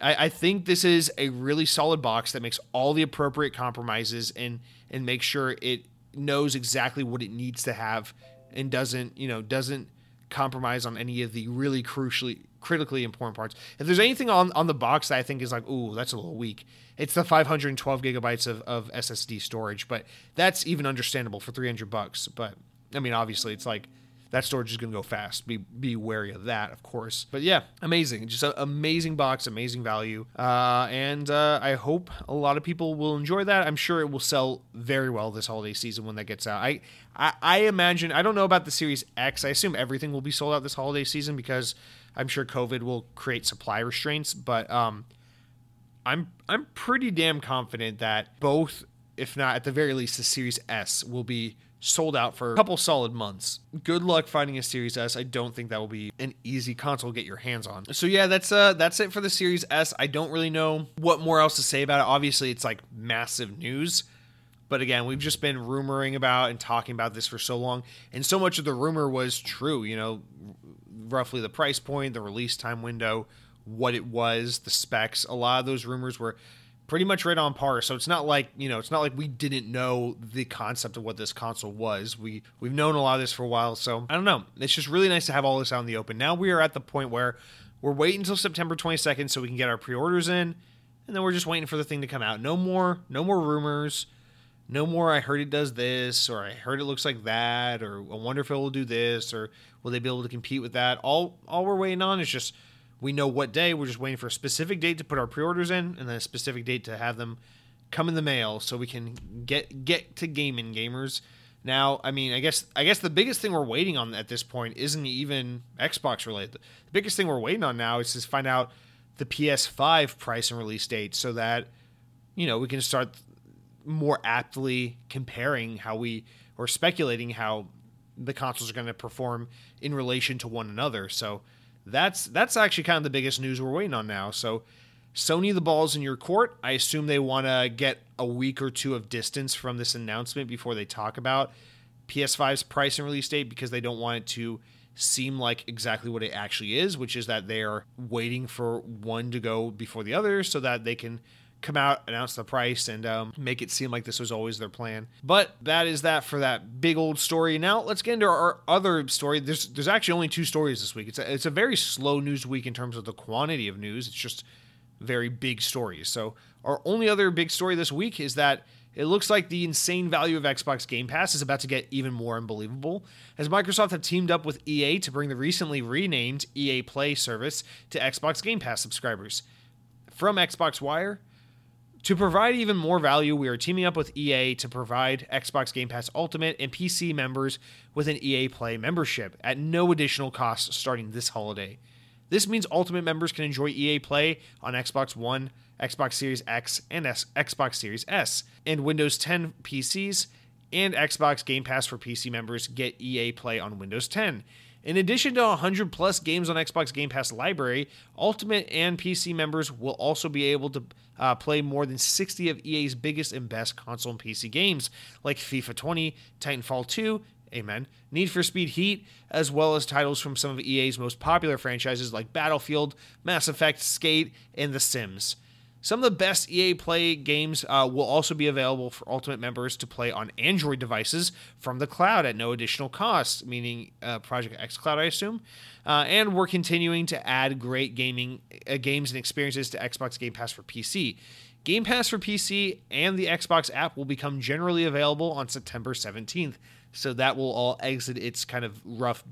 I, I think this is a really solid box that makes all the appropriate compromises and and makes sure it knows exactly what it needs to have and doesn't you know doesn't compromise on any of the really crucially critically important parts. If there's anything on, on the box that I think is like, ooh, that's a little weak, it's the 512 gigabytes of, of SSD storage. But that's even understandable for 300 bucks. But I mean, obviously, it's like that storage is going to go fast. Be be wary of that, of course. But yeah, amazing, just an amazing box, amazing value, uh, and uh, I hope a lot of people will enjoy that. I'm sure it will sell very well this holiday season when that gets out. I, I I imagine I don't know about the Series X. I assume everything will be sold out this holiday season because I'm sure COVID will create supply restraints. But um, I'm I'm pretty damn confident that both, if not at the very least, the Series S will be sold out for a couple solid months. Good luck finding a Series S. I don't think that will be an easy console to get your hands on. So yeah, that's uh that's it for the Series S. I don't really know what more else to say about it. Obviously, it's like massive news. But again, we've just been rumoring about and talking about this for so long, and so much of the rumor was true. You know, roughly the price point, the release time window, what it was, the specs. A lot of those rumors were pretty much right on par. So it's not like you know, it's not like we didn't know the concept of what this console was. We we've known a lot of this for a while. So I don't know. It's just really nice to have all this out in the open. Now we are at the point where we're waiting until September 22nd so we can get our pre-orders in, and then we're just waiting for the thing to come out. No more, no more rumors. No more. I heard it does this, or I heard it looks like that, or I wonder if it will do this, or will they be able to compete with that? All all we're waiting on is just we know what day. We're just waiting for a specific date to put our pre-orders in, and then a specific date to have them come in the mail, so we can get get to gaming gamers. Now, I mean, I guess I guess the biggest thing we're waiting on at this point isn't even Xbox related. The biggest thing we're waiting on now is to find out the PS5 price and release date, so that you know we can start more aptly comparing how we or speculating how the consoles are going to perform in relation to one another. So that's that's actually kind of the biggest news we're waiting on now. So Sony, the ball's in your court. I assume they want to get a week or two of distance from this announcement before they talk about PS5's price and release date because they don't want it to seem like exactly what it actually is, which is that they are waiting for one to go before the other so that they can come out, announce the price, and um, make it seem like this was always their plan. But that is that for that big old story. Now let's get into our other story. There's there's actually only two stories this week. It's a, it's a very slow news week in terms of the quantity of news. It's just very big stories. So our only other big story this week is that. It looks like the insane value of Xbox Game Pass is about to get even more unbelievable, as Microsoft have teamed up with EA to bring the recently renamed EA Play service to Xbox Game Pass subscribers. From Xbox Wire, To provide even more value, we are teaming up with EA to provide Xbox Game Pass Ultimate and PC members with an EA Play membership at no additional cost starting this holiday. This means Ultimate members can enjoy EA Play on Xbox One, Xbox Series X, and S- Xbox Series S, and Windows 10 PCs, and Xbox Game Pass for PC members get EA Play on Windows 10. In addition to 100 plus games on Xbox Game Pass library, Ultimate and PC members will also be able to uh, play more than 60 of EA's biggest and best console and PC games, like FIFA 20, Titanfall 2, Amen. Need for Speed Heat, as well as titles from some of EA's most popular franchises like Battlefield, Mass Effect, Skate, and The Sims. Some of the best EA Play games uh, will also be available for Ultimate members to play on Android devices from the cloud at no additional cost, meaning uh, Project xCloud, I assume. Uh, and we're continuing to add great gaming uh, games and experiences to Xbox Game Pass for PC. Game Pass for PC and the Xbox app will become generally available on September 17th. So that will all exit its kind of rough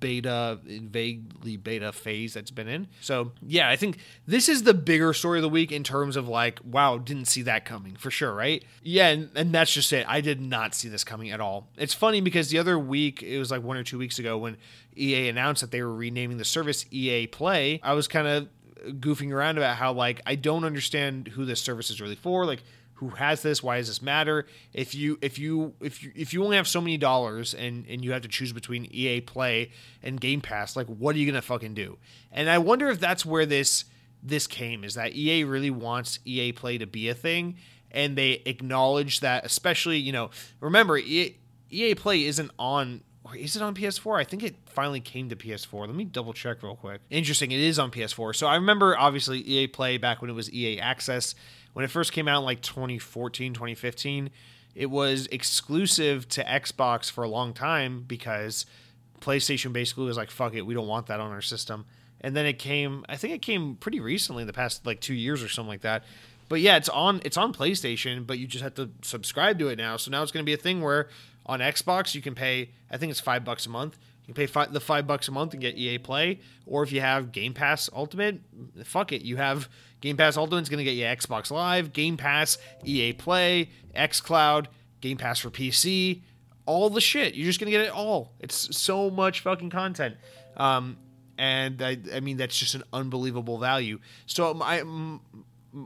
beta, vaguely beta phase that's been in. So yeah, I think this is the bigger story of the week in terms of like, wow, didn't see that coming for sure, right? Yeah, and, and that's just it. I did not see this coming at all. It's funny because the other week, it was like one or two weeks ago when EA announced that they were renaming the service EA Play. I was kind of goofing around about how like I don't understand who this service is really for. Like who has this why does this matter if you if you if you if you only have so many dollars and and you have to choose between EA Play and Game Pass like what are you to fucking do and I wonder if that's where this this came is that EA really wants EA Play to be a thing and they acknowledge that especially you know remember EA, EA Play isn't on is it on PS4? I think it finally came to PS4. Let me double check real quick. Interesting, it is on PS4. So I remember obviously EA Play back when it was EA Access when it first came out in like 2014, 2015, it was exclusive to Xbox for a long time because PlayStation basically was like, fuck it, we don't want that on our system. And then it came, I think it came pretty recently, in the past like two years or something like that. But yeah, it's on it's on PlayStation, but you just have to subscribe to it now. So now it's going to be a thing where on Xbox you can pay, I think it's five bucks a month. You pay five, the five bucks a month and get EA Play, or if you have Game Pass Ultimate, fuck it, you have Game Pass Ultimate is going to get you Xbox Live, Game Pass, EA Play, xCloud, Game Pass for PC, all the shit. You're just going to get it all. It's so much fucking content. Um, and I, I mean, that's just an unbelievable value. So I,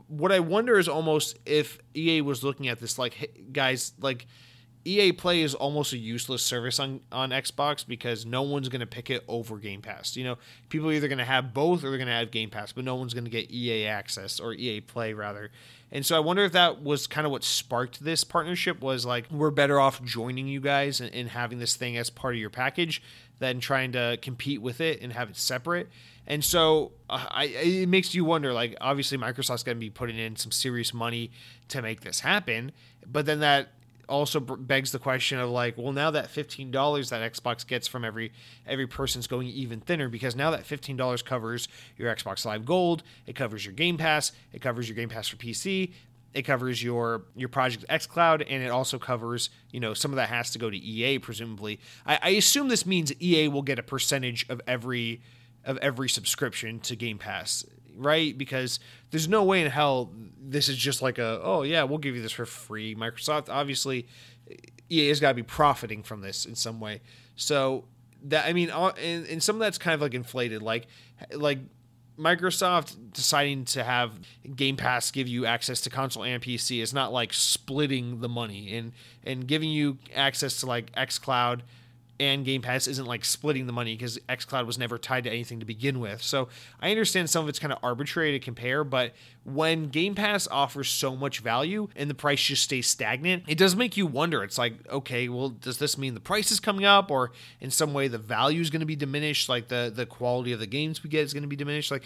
what I wonder is almost if EA was looking at this like, hey, guys, like, EA Play is almost a useless service on, on Xbox because no one's going to pick it over Game Pass. You know, people are either going to have both or they're going to have Game Pass, but no one's going to get EA Access or EA Play rather. And so I wonder if that was kind of what sparked this partnership was like we're better off joining you guys and, and having this thing as part of your package than trying to compete with it and have it separate. And so uh, I, it makes you wonder like obviously Microsoft's going to be putting in some serious money to make this happen, but then that also begs the question of like, well, now that fifteen dollars that Xbox gets from every every person's going even thinner because now that fifteen dollars covers your Xbox Live Gold, it covers your Game Pass, it covers your Game Pass for PC, it covers your your Project xCloud, and it also covers you know some of that has to go to EA presumably. I, I assume this means EA will get a percentage of every of every subscription to Game Pass right? Because there's no way in hell this is just like a oh yeah we'll give you this for free. Microsoft obviously EA has got to be profiting from this in some way. So that I mean, uh, and, and some of that's kind of like inflated, like like Microsoft deciding to have Game Pass give you access to console and PC is not like splitting the money and and giving you access to like XCloud and Game Pass isn't like splitting the money because xCloud was never tied to anything to begin with. So I understand some of it's kind of arbitrary to compare, but when Game Pass offers so much value and the price just stays stagnant, it does make you wonder. It's like, okay, well, does this mean the price is coming up or in some way the value is going to be diminished? Like the, the quality of the games we get is going to be diminished? Like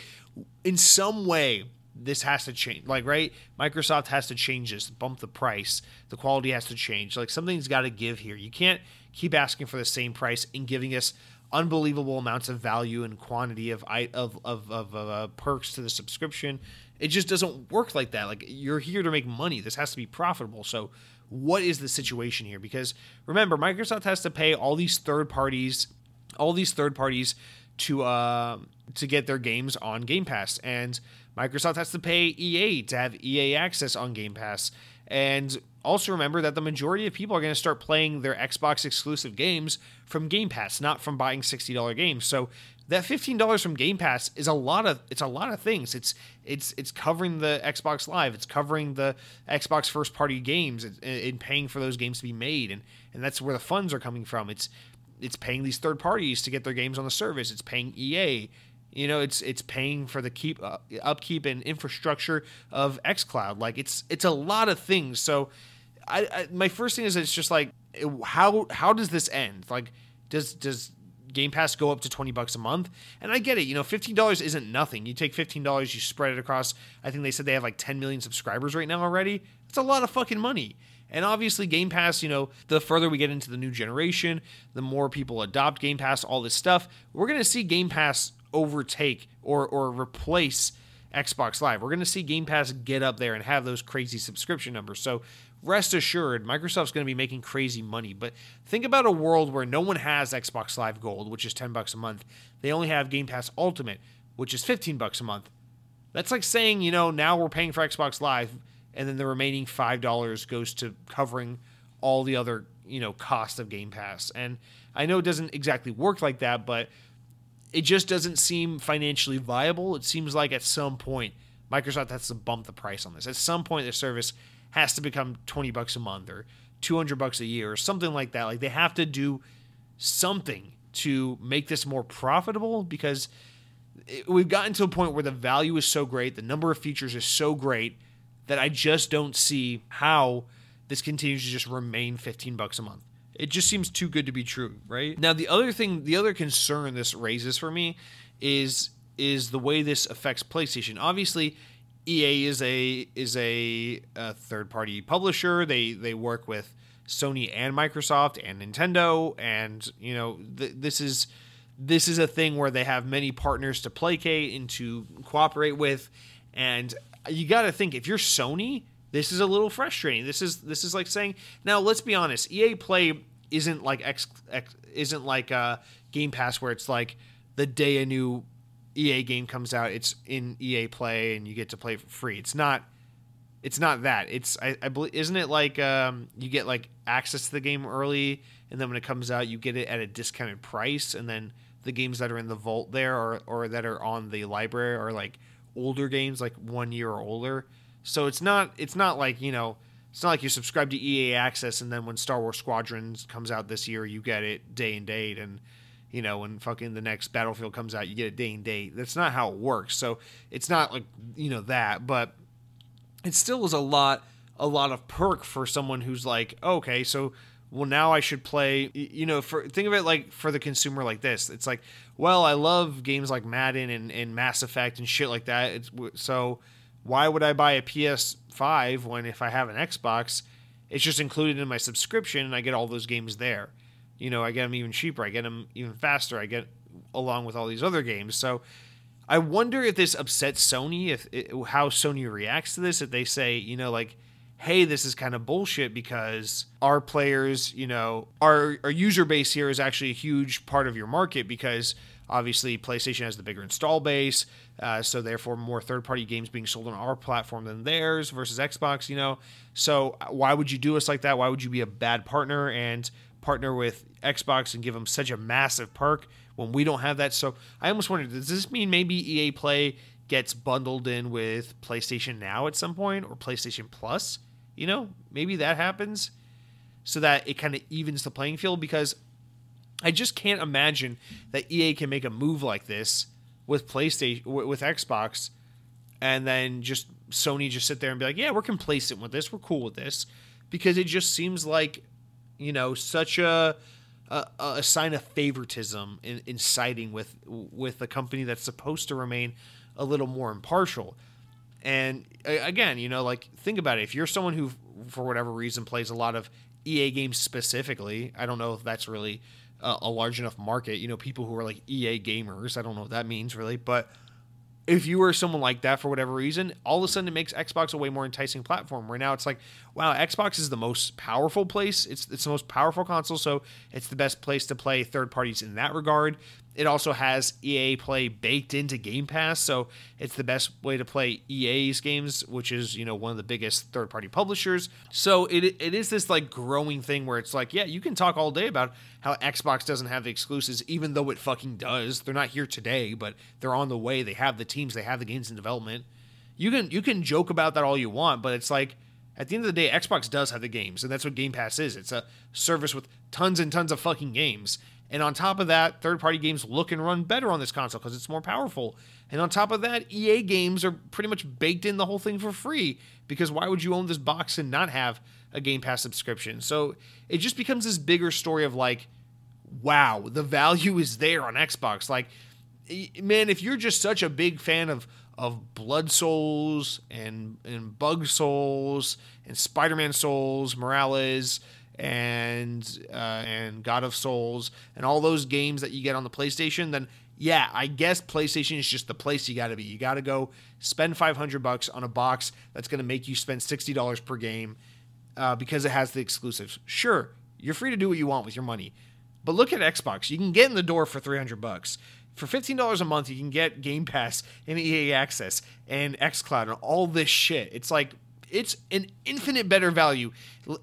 in some way, this has to change like right microsoft has to change this bump the price the quality has to change like something's got to give here you can't keep asking for the same price and giving us unbelievable amounts of value and quantity of of of, of uh, perks to the subscription. It just doesn't work like that. Like you're here to make money. This has to be profitable. So what is the situation here? Because remember, Microsoft has to pay all these third parties, all these third parties to uh, to get their games on Game Pass, and Microsoft has to pay EA to have EA access on Game Pass. And also remember that the majority of people are going to start playing their Xbox exclusive games from Game Pass, not from buying $60 games. So that $15 from Game Pass is a lot of it's a lot of things. It's it's it's covering the Xbox Live, it's covering the Xbox first party games and paying for those games to be made and and that's where the funds are coming from. It's it's paying these third parties to get their games on the service. It's paying EA. You know, it's it's paying for the keep uh, upkeep and infrastructure of XCloud. Like it's it's a lot of things. So, I, I my first thing is it's just like how how does this end? Like does does Game Pass go up to 20 bucks a month. And I get it, you know, $15 isn't nothing. You take $15, you spread it across, I think they said they have like 10 million subscribers right now already. It's a lot of fucking money. And obviously, Game Pass, you know, the further we get into the new generation, the more people adopt Game Pass, all this stuff, we're going to see Game Pass overtake or, or replace Xbox Live. We're going to see Game Pass get up there and have those crazy subscription numbers. So rest assured, Microsoft's going to be making crazy money. But think about a world where no one has Xbox Live Gold, which is 10 bucks a month. They only have Game Pass Ultimate, which is 15 bucks a month. That's like saying, you know, now we're paying for Xbox Live and then the remaining $5 goes to covering all the other, you know, cost of Game Pass. And I know it doesn't exactly work like that, but it just doesn't seem financially viable. It seems like at some point Microsoft has to bump the price on this. At some point the service has to become 20 bucks a month or 200 bucks a year or something like that. Like they have to do something to make this more profitable because we've gotten to a point where the value is so great, the number of features is so great that I just don't see how this continues to just remain 15 bucks a month. It just seems too good to be true, right? Now the other thing, the other concern this raises for me is is the way this affects PlayStation. Obviously, EA is a is a, a third party publisher. They they work with Sony and Microsoft and Nintendo, and you know th- this is this is a thing where they have many partners to placate and to cooperate with, and you got to think if you're Sony, this is a little frustrating. This is this is like saying now let's be honest, EA Play isn't like X, X isn't like uh, Game Pass where it's like the day a new EA game comes out, it's in EA Play and you get to play for free. It's not. It's not that. It's I, I believe isn't it like um, you get like access to the game early, and then when it comes out, you get it at a discounted price, and then the games that are in the vault there or or that are on the library are like older games, like one year or older. So it's not it's not like you know it's not like you subscribe to EA Access and then when Star Wars Squadrons comes out this year, you get it day and date and you know, when fucking the next Battlefield comes out, you get a day and date. That's not how it works. So it's not like you know that, but it still is a lot, a lot of perk for someone who's like, okay, so well now I should play. You know, for think of it like for the consumer like this. It's like, well, I love games like Madden and, and Mass Effect and shit like that. It's so why would I buy a PS5 when if I have an Xbox, it's just included in my subscription and I get all those games there you know, I get them even cheaper. I get them even faster. I get along with all these other games. So I wonder if this upsets Sony, if it, how Sony reacts to this. If they say, you know, like, hey, this is kind of bullshit because our players, you know, our our user base here is actually a huge part of your market because obviously PlayStation has the bigger install base, uh, so therefore more third party games being sold on our platform than theirs versus Xbox. You know, so why would you do us like that? Why would you be a bad partner and partner with Xbox and give them such a massive perk when we don't have that. So I almost wonder, does this mean maybe EA Play gets bundled in with PlayStation Now at some point or PlayStation Plus? You know, maybe that happens so that it kind of evens the playing field because I just can't imagine that EA can make a move like this with PlayStation with Xbox and then just Sony just sit there and be like, "Yeah, we're complacent with this. We're cool with this." Because it just seems like you know, such a a, a sign of favoritism in, in siding with with a company that's supposed to remain a little more impartial. And again, you know, like think about it. If you're someone who, for whatever reason, plays a lot of EA games specifically, I don't know if that's really a, a large enough market. You know, people who are like EA gamers. I don't know what that means really, but if you were someone like that for whatever reason, all of a sudden it makes Xbox a way more enticing platform. Where now it's like, wow, Xbox is the most powerful place. It's it's the most powerful console, so it's the best place to play third parties in that regard. It also has EA Play baked into Game Pass, so it's the best way to play EA's games, which is you know one of the biggest third-party publishers. So it it is this like growing thing where it's like, yeah, you can talk all day about how Xbox doesn't have the exclusives, even though it fucking does. They're not here today, but they're on the way. They have the teams, they have the games in development. You can you can joke about that all you want, but it's like at the end of the day, Xbox does have the games, and that's what Game Pass is. It's a service with tons and tons of fucking games. And on top of that, third party games look and run better on this console because it's more powerful. And on top of that, EA games are pretty much baked in the whole thing for free because why would you own this box and not have a Game Pass subscription? So it just becomes this bigger story of like, wow, the value is there on Xbox. Like, man, if you're just such a big fan of of Blood Souls and and Bug Souls and Spider-Man Souls, Morales, and uh, and God of Souls and all those games that you get on the PlayStation, then yeah, I guess PlayStation is just the place you got to be. You got to go spend 500 bucks on a box that's going to make you spend $60 per game uh, because it has the exclusives. Sure, you're free to do what you want with your money. But look at Xbox. You can get in the door for 300 bucks. For $15 a month, you can get Game Pass and EA Access and xCloud and all this shit. It's like it's an infinite better value.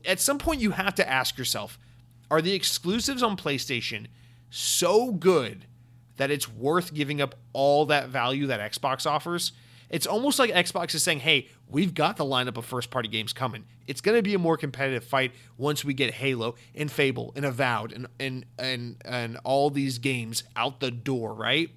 At some point, you have to ask yourself are the exclusives on PlayStation so good that it's worth giving up all that value that Xbox offers? It's almost like Xbox is saying, hey, we've got the lineup of first party games coming. It's going to be a more competitive fight once we get Halo and Fable and Avowed and, and, and, and all these games out the door, right?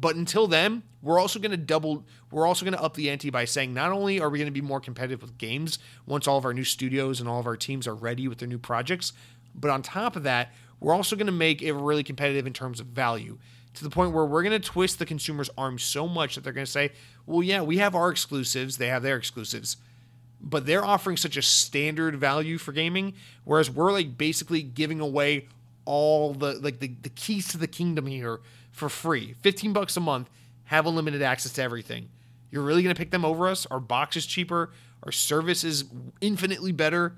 But until then, we're also going to double, we're also going to up the ante by saying not only are we going to be more competitive with games once all of our new studios and all of our teams are ready with their new projects, but on top of that, we're also going to make it really competitive in terms of value to the point where we're going to twist the consumer's arm so much that they're going to say, well, yeah, we have our exclusives, they have their exclusives, but they're offering such a standard value for gaming, whereas we're like basically giving away all the like the, the keys to the kingdom here for free. 15 bucks a month, have unlimited access to everything. You're really going to pick them over us? Our box is cheaper, our service is infinitely better,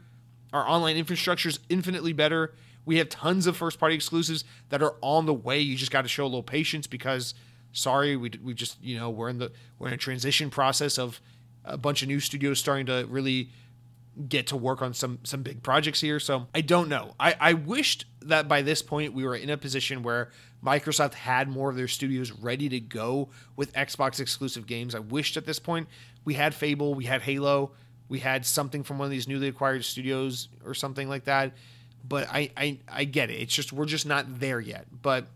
our online infrastructure is infinitely better. We have tons of first party exclusives that are on the way. You just got to show a little patience because sorry, we we just, you know, we're in the we're in a transition process of a bunch of new studios starting to really get to work on some some big projects here. So I don't know. I, I wished that by this point we were in a position where Microsoft had more of their studios ready to go with Xbox exclusive games. I wished at this point we had Fable, we had Halo, we had something from one of these newly acquired studios or something like that. But I, I I get it. It's just we're just not there yet. But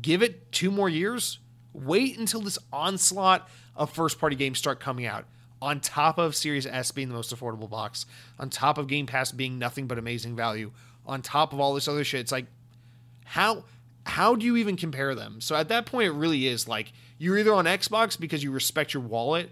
give it two more years. Wait until this onslaught of first party games start coming out on top of Series S being the most affordable box, on top of Game Pass being nothing but amazing value, on top of all this other shit, it's like how how do you even compare them? So at that point, it really is like you're either on Xbox because you respect your wallet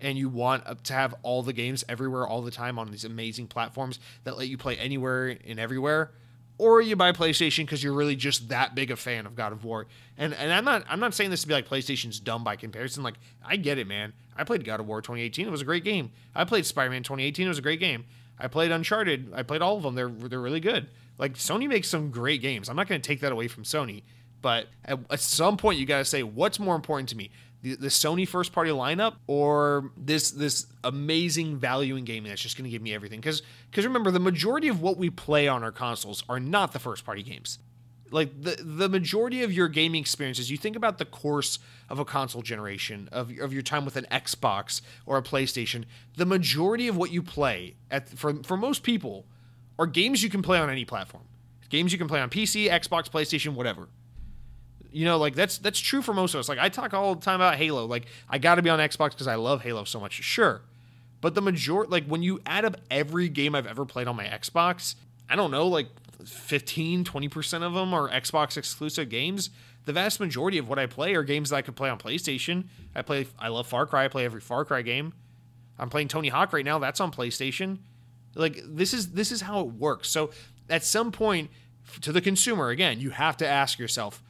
and you want to have all the games everywhere all the time on these amazing platforms that let you play anywhere and everywhere, or you buy PlayStation because you're really just that big a fan of God of War. And and I'm not I'm not saying this to be like PlayStation's dumb by comparison. Like I get it, man. I played God of War 2018. It was a great game. I played Spider-Man 2018. It was a great game. I played Uncharted. I played all of them. They're they're really good. Like Sony makes some great games. I'm not going to take that away from Sony, but at, at some point you got to say what's more important to me the, the Sony first party lineup or this this amazing value in gaming that's just going to give me everything. Because because remember, the majority of what we play on our consoles are not the first party games. Like the the majority of your gaming experiences, you think about the course of a console generation of of your time with an Xbox or a PlayStation. The majority of what you play at for for most people are games you can play on any platform. Games you can play on PC, Xbox, PlayStation, whatever. You know, like that's that's true for most of us. Like I talk all the time about Halo. Like I got to be on Xbox because I love Halo so much. Sure, but the majority, like when you add up every game I've ever played on my Xbox, I don't know, like 15, 20% of them are Xbox exclusive games. The vast majority of what I play are games that I could play on PlayStation. I play I love Far Cry. I play every Far Cry game. I'm playing Tony Hawk right now. That's on PlayStation. Like this is this is how it works. So at some point to the consumer, again, you have to ask yourself,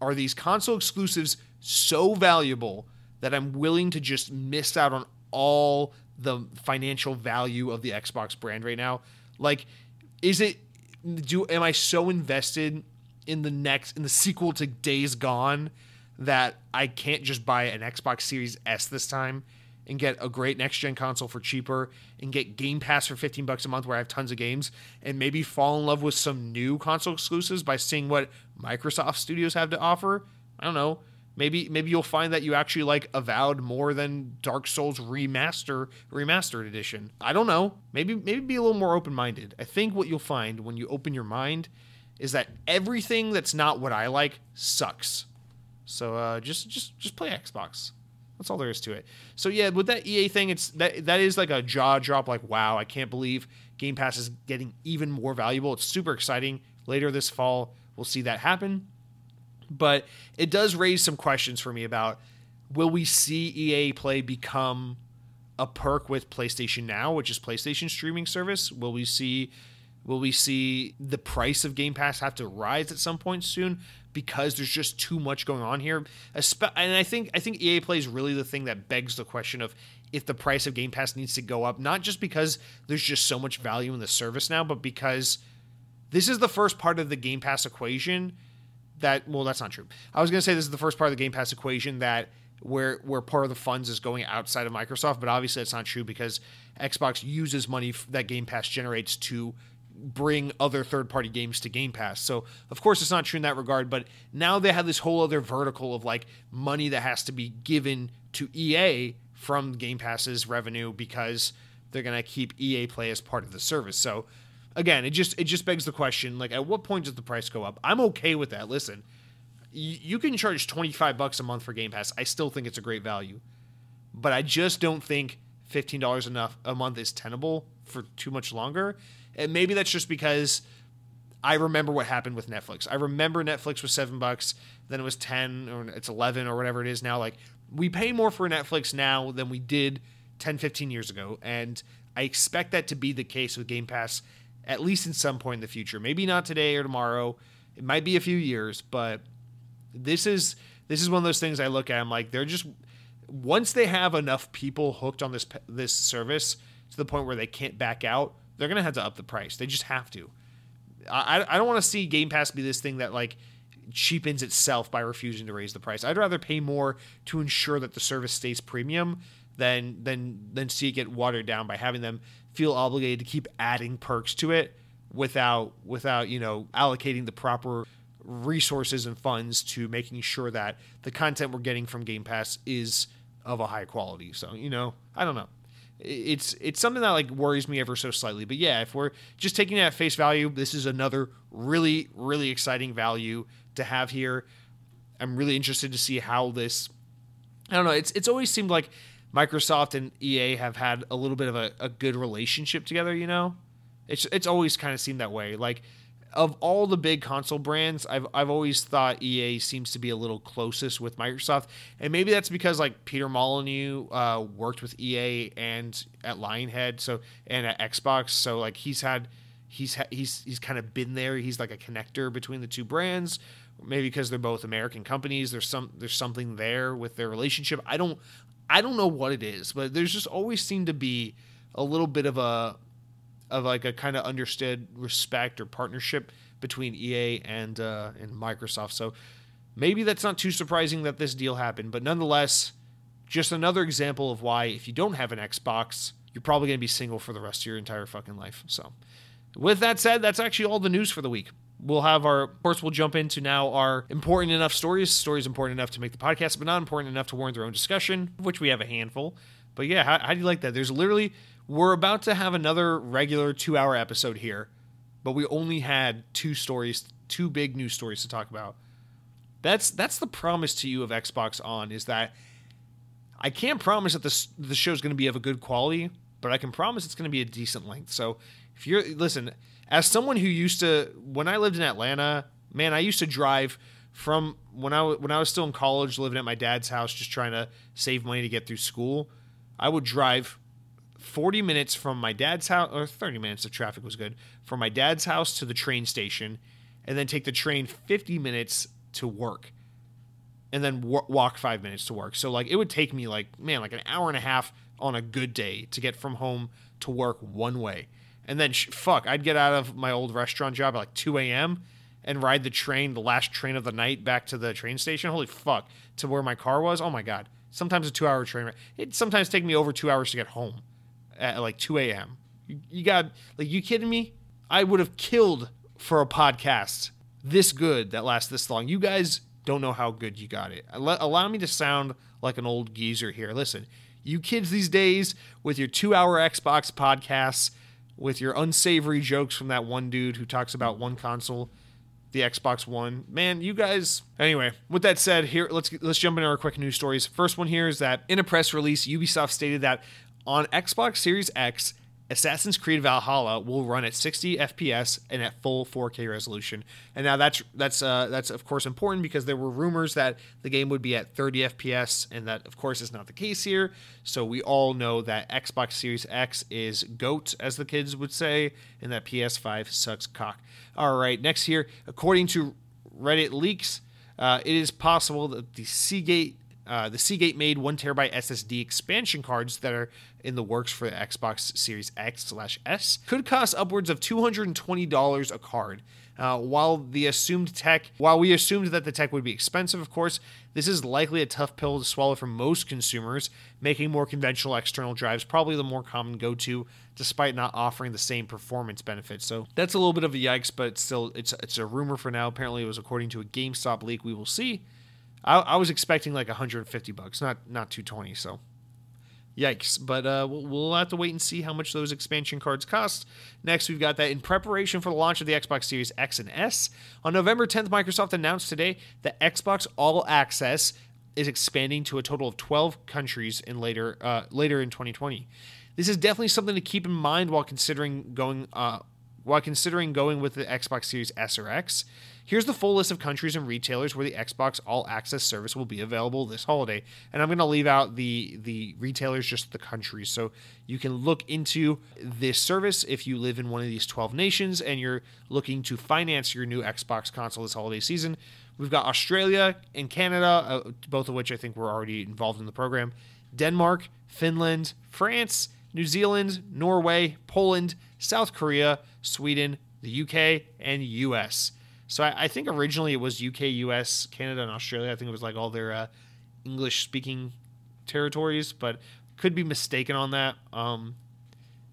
are these console exclusives so valuable that I'm willing to just miss out on all the financial value of the Xbox brand right now? Like, is it do am I so invested in the next in the sequel to Days Gone that I can't just buy an Xbox Series S this time and get a great next gen console for cheaper and get Game Pass for 15 bucks a month where I have tons of games and maybe fall in love with some new console exclusives by seeing what Microsoft Studios have to offer. I don't know. Maybe maybe you'll find that you actually like Avowed more than Dark Souls remaster remastered edition. I don't know. Maybe maybe be a little more open-minded. I think what you'll find when you open your mind is that everything that's not what I like sucks. So uh, just just just play Xbox. That's all there is to it. So yeah, with that EA thing, it's that that is like a jaw drop. Like wow, I can't believe Game Pass is getting even more valuable. It's super exciting. Later this fall, we'll see that happen. But it does raise some questions for me about will we see EA Play become a perk with PlayStation Now, which is PlayStation streaming service? Will we see will we see the price of Game Pass have to rise at some point soon because there's just too much going on here? And I think I think EA Play is really the thing that begs the question of if the price of Game Pass needs to go up, not just because there's just so much value in the service now, but because this is the first part of the Game Pass equation that well that's not true i was going to say this is the first part of the game pass equation that where where part of the funds is going outside of microsoft but obviously that's not true because xbox uses money that game pass generates to bring other third party games to game pass so of course it's not true in that regard but now they have this whole other vertical of like money that has to be given to ea from game pass's revenue because they're going to keep ea play as part of the service so again, it just it just begs the question: like, at what point does the price go up? I'm okay with that. Listen, y- you can charge 25 bucks a month for Game Pass. I still think it's a great value, but I just don't think fifteen dollars enough a month is tenable for too much longer. And maybe that's just because I remember what happened with Netflix. I remember Netflix was seven bucks, then it was ten, or it's eleven, or whatever it is now. Like we pay more for Netflix now than we did 10, 15 years ago, and I expect that to be the case with Game Pass at least in some point in the future. Maybe not today or tomorrow. It might be a few years, but this is this is one of those things I look at. I'm like, they're just once they have enough people hooked on this this service to the point where they can't back out, they're gonna have to up the price. They just have to. I I don't want to see Game Pass be this thing that like cheapens itself by refusing to raise the price. I'd rather pay more to ensure that the service stays premium than than than see it get watered down by having them feel obligated to keep adding perks to it without without you know allocating the proper resources and funds to making sure that the content we're getting from Game Pass is of a high quality. So, you know, I don't know. It's it's something that like worries me ever so slightly. But yeah, if we're just taking it at face value, this is another really really exciting value to have here. I'm really interested to see how this I don't know, it's it's always seemed like Microsoft and EA have had a little bit of a, a good relationship together, you know? It's it's always kind of seemed that way. Like of all the big console brands, I've I've always thought EA seems to be a little closest with Microsoft, and maybe that's because like Peter Molyneux uh, worked with EA and at Lionhead, so and at Xbox, so like he's had he's ha- he's he's kind of been there. He's like a connector between the two brands. Maybe because they're both American companies, there's some there's something there with their relationship. I don't I don't know what it is, but there's just always seemed to be a little bit of a of like a kind of understood respect or partnership between EA and uh, and Microsoft. So maybe that's not too surprising that this deal happened, but nonetheless, just another example of why if you don't have an Xbox, you're probably going to be single for the rest of your entire fucking life. So with that said, that's actually all the news for the week we'll have our of course we'll jump into now our important enough stories stories important enough to make the podcast but not important enough to warrant their own discussion which we have a handful but yeah how, how do you like that there's literally we're about to have another regular two hour episode here but we only had two stories two big news stories to talk about that's that's the promise to you of xbox on is that i can't promise that this the show's going to be of a good quality but i can promise it's going to be a decent length so if you're listen as someone who used to when I lived in Atlanta, man, I used to drive from when I when I was still in college, living at my dad's house, just trying to save money to get through school. I would drive 40 minutes from my dad's house, or 30 minutes if traffic was good, from my dad's house to the train station, and then take the train 50 minutes to work, and then w- walk five minutes to work. So like it would take me like man, like an hour and a half on a good day to get from home to work one way. And then, sh- fuck, I'd get out of my old restaurant job at like 2 a.m. and ride the train, the last train of the night back to the train station. Holy fuck, to where my car was. Oh my god. Sometimes a two-hour train ride. It sometimes take me over two hours to get home at like 2 a.m. You, you got like you kidding me? I would have killed for a podcast this good that lasts this long. You guys don't know how good you got it. Allow me to sound like an old geezer here. Listen, you kids these days with your two hour Xbox podcasts, with your unsavory jokes from that one dude who talks about one console, the Xbox One. Man, you guys. Anyway, with that said, here let's let's jump into our quick news stories. First one here is that in a press release, Ubisoft stated that on Xbox Series X Assassin's Creed Valhalla will run at 60 FPS and at full 4K resolution. And now that's that's uh, that's of course important because there were rumors that the game would be at 30 FPS, and that of course is not the case here. So we all know that Xbox Series X is goat, as the kids would say, and that PS5 sucks cock. All right, next here, according to Reddit leaks, uh, it is possible that the Seagate uh, the Seagate made one terabyte SSD expansion cards that are in the works for the Xbox Series X slash S could cost upwards of $220 a card. Uh, while the assumed tech, while we assumed that the tech would be expensive, of course, this is likely a tough pill to swallow for most consumers, making more conventional external drives probably the more common go-to, despite not offering the same performance benefits. So that's a little bit of a yikes, but still, it's it's a rumor for now. Apparently, it was according to a GameStop leak. We will see. I, I was expecting like 150 bucks, not not 220. So Yikes. But uh, we'll, we'll, have to wait and see how much those expansion cards cost. Next, we've got that in preparation for the launch of the Xbox Series X and S. On November 10th, Microsoft announced today that Xbox All Access is expanding to a total of 12 countries in later uh, later in 2020. This is definitely something to keep in mind while considering going uh, while considering going with the Xbox Series S or X. Here's the full list of countries and retailers where the Xbox All Access service will be available this holiday. And I'm going to leave out the the retailers just the countries so you can look into this service if you live in one of these 12 nations and you're looking to finance your new Xbox console this holiday season. We've got Australia and Canada, uh, both of which I think were already involved in the program. Denmark, Finland, France, New Zealand, Norway, Poland, South Korea, Sweden, the UK, and US. So I, I think originally it was UK, US, Canada, and Australia. I think it was like all their uh, English speaking territories, but could be mistaken on that. Um,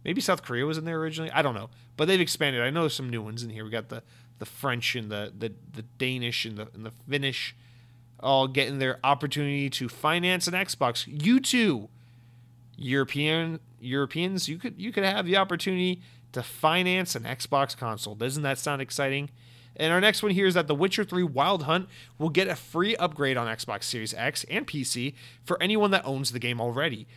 maybe South Korea was in there originally. I don't know, but they've expanded. I know there's some new ones in here. We got the the French and the the, the Danish and the and the Finnish all getting their opportunity to finance an Xbox. You too, European Europeans, you could you could have the opportunity to finance an Xbox console. Doesn't that sound exciting? And our next one here is that The Witcher 3 Wild Hunt will get a free upgrade on Xbox Series X and PC for anyone that owns the game already.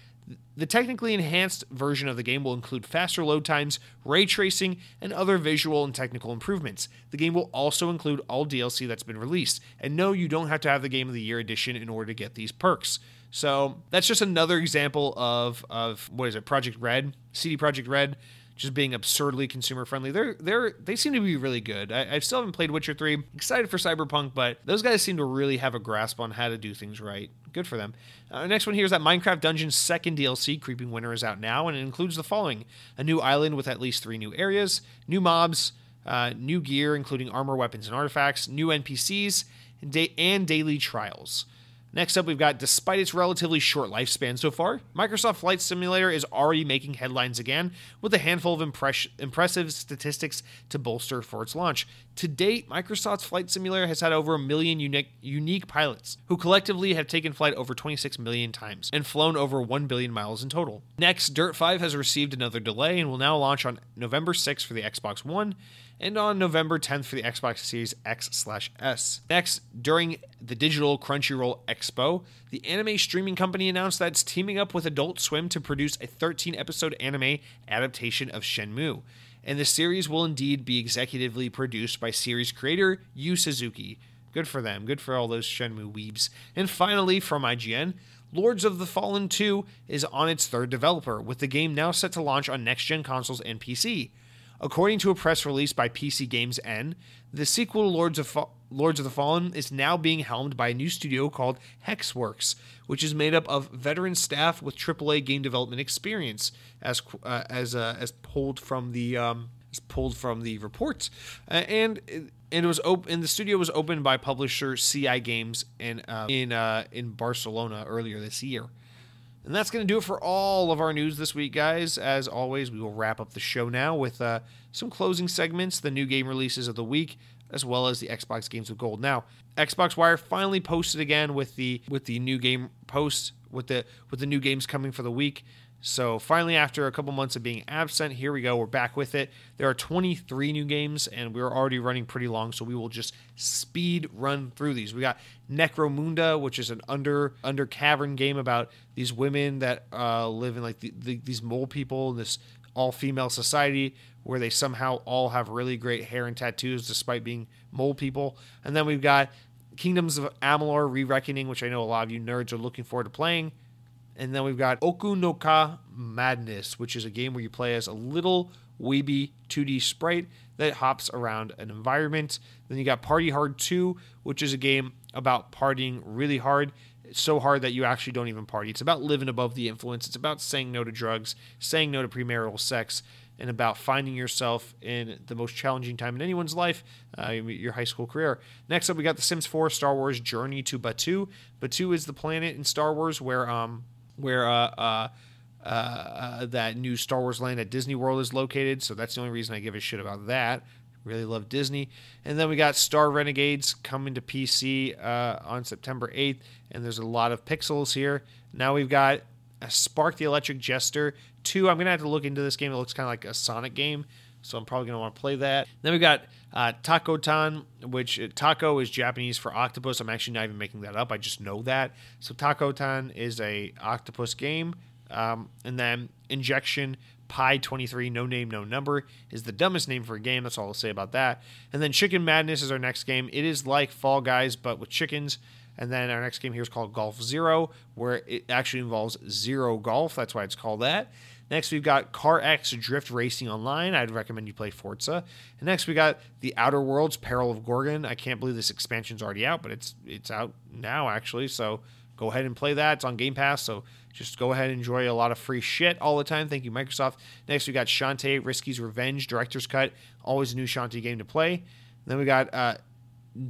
The technically enhanced version of the game will include faster load times, ray tracing, and other visual and technical improvements. The game will also include all DLC that's been released. And no, you don't have to have the Game of the Year edition in order to get these perks. So that's just another example of, of what is it, Projekt Red, CD Projekt Red just being absurdly consumer friendly. They're they're they seem to be really good. I, I still haven't played Witcher three. Excited for Cyberpunk, but those guys seem to really have a grasp on how to do things right. Good for them. Uh, next one here is that Minecraft Dungeons second DLC, Creeping Winter, is out now, and it includes the following: a new island with at least three new areas, new mobs, uh, new gear including armor, weapons, and artifacts, new NPCs, and, da- and daily trials. Next up, we've got despite its relatively short lifespan so far, Microsoft Flight Simulator is already making headlines again with a handful of impress- impressive statistics to bolster for its launch. To date, Microsoft's Flight Simulator has had over a million unique, unique pilots who collectively have taken flight over 26 million times and flown over 1 billion miles in total. Next, Dirt 5 has received another delay and will now launch on November 6th for the Xbox One and on November 10th for the Xbox Series X/S. Next, during the digital Crunchyroll Expo, the anime streaming company announced that it's teaming up with Adult Swim to produce a 13-episode anime adaptation of Shenmue. And the series will indeed be executively produced by series creator Yu Suzuki. Good for them. Good for all those Shenmue weebs. And finally, from IGN, Lords of the Fallen 2 is on its third developer, with the game now set to launch on next gen consoles and PC. According to a press release by PCGamesN, the sequel Lords of, Fa- Lords of the Fallen is now being helmed by a new studio called Hexworks, which is made up of veteran staff with AAA game development experience, as uh, as uh, as pulled from the um, as pulled from the reports. Uh, and and it was open. And the studio was opened by publisher CI Games in uh, in uh, in Barcelona earlier this year. And that's going to do it for all of our news this week, guys. As always, we will wrap up the show now with uh, some closing segments, the new game releases of the week, as well as the Xbox games with gold. Now, Xbox Wire finally posted again with the with the new game posts with the with the new games coming for the week. So finally, after a couple months of being absent, here we go. We're back with it. There are 23 new games, and we're already running pretty long, so we will just speed run through these. We got Necromunda, which is an under under cavern game about these women that uh, live in like the, the, these mole people in this all female society where they somehow all have really great hair and tattoos despite being mole people. And then we've got Kingdoms of Amalur Re Reckoning, which I know a lot of you nerds are looking forward to playing. And then we've got Okunoka Madness, which is a game where you play as a little weeby 2D sprite that hops around an environment. Then you got Party Hard 2, which is a game about partying really hard. It's so hard that you actually don't even party. It's about living above the influence. It's about saying no to drugs, saying no to premarital sex, and about finding yourself in the most challenging time in anyone's life, uh, your high school career. Next up, we got The Sims 4 Star Wars Journey to Batuu. Batuu is the planet in Star Wars where um, where uh, uh, uh, uh, that new Star Wars land at Disney World is located. So that's the only reason I give a shit about that. Really love Disney. And then we got Star Renegades coming to PC uh, on September 8th. And there's a lot of pixels here. Now we've got Spark the Electric Jester 2. I'm going to have to look into this game. It looks kind of like a Sonic game. So I'm probably going to want to play that. Then we got uh, Takotan, which uh, taco is Japanese for octopus. I'm actually not even making that up. I just know that. So Takotan is a octopus game. Um, and then Injection Pi 23, no name, no number, is the dumbest name for a game. That's all I'll say about that. And then Chicken Madness is our next game. It is like Fall Guys, but with chickens. And then our next game here is called Golf Zero, where it actually involves zero golf. That's why it's called that. Next, we've got CarX Drift Racing Online. I'd recommend you play Forza. And next, we got The Outer Worlds Peril of Gorgon. I can't believe this expansion's already out, but it's it's out now actually. So go ahead and play that. It's on Game Pass, so just go ahead and enjoy a lot of free shit all the time. Thank you, Microsoft. Next, we got Shantae Risky's Revenge Director's Cut. Always a new Shantae game to play. Then we got uh,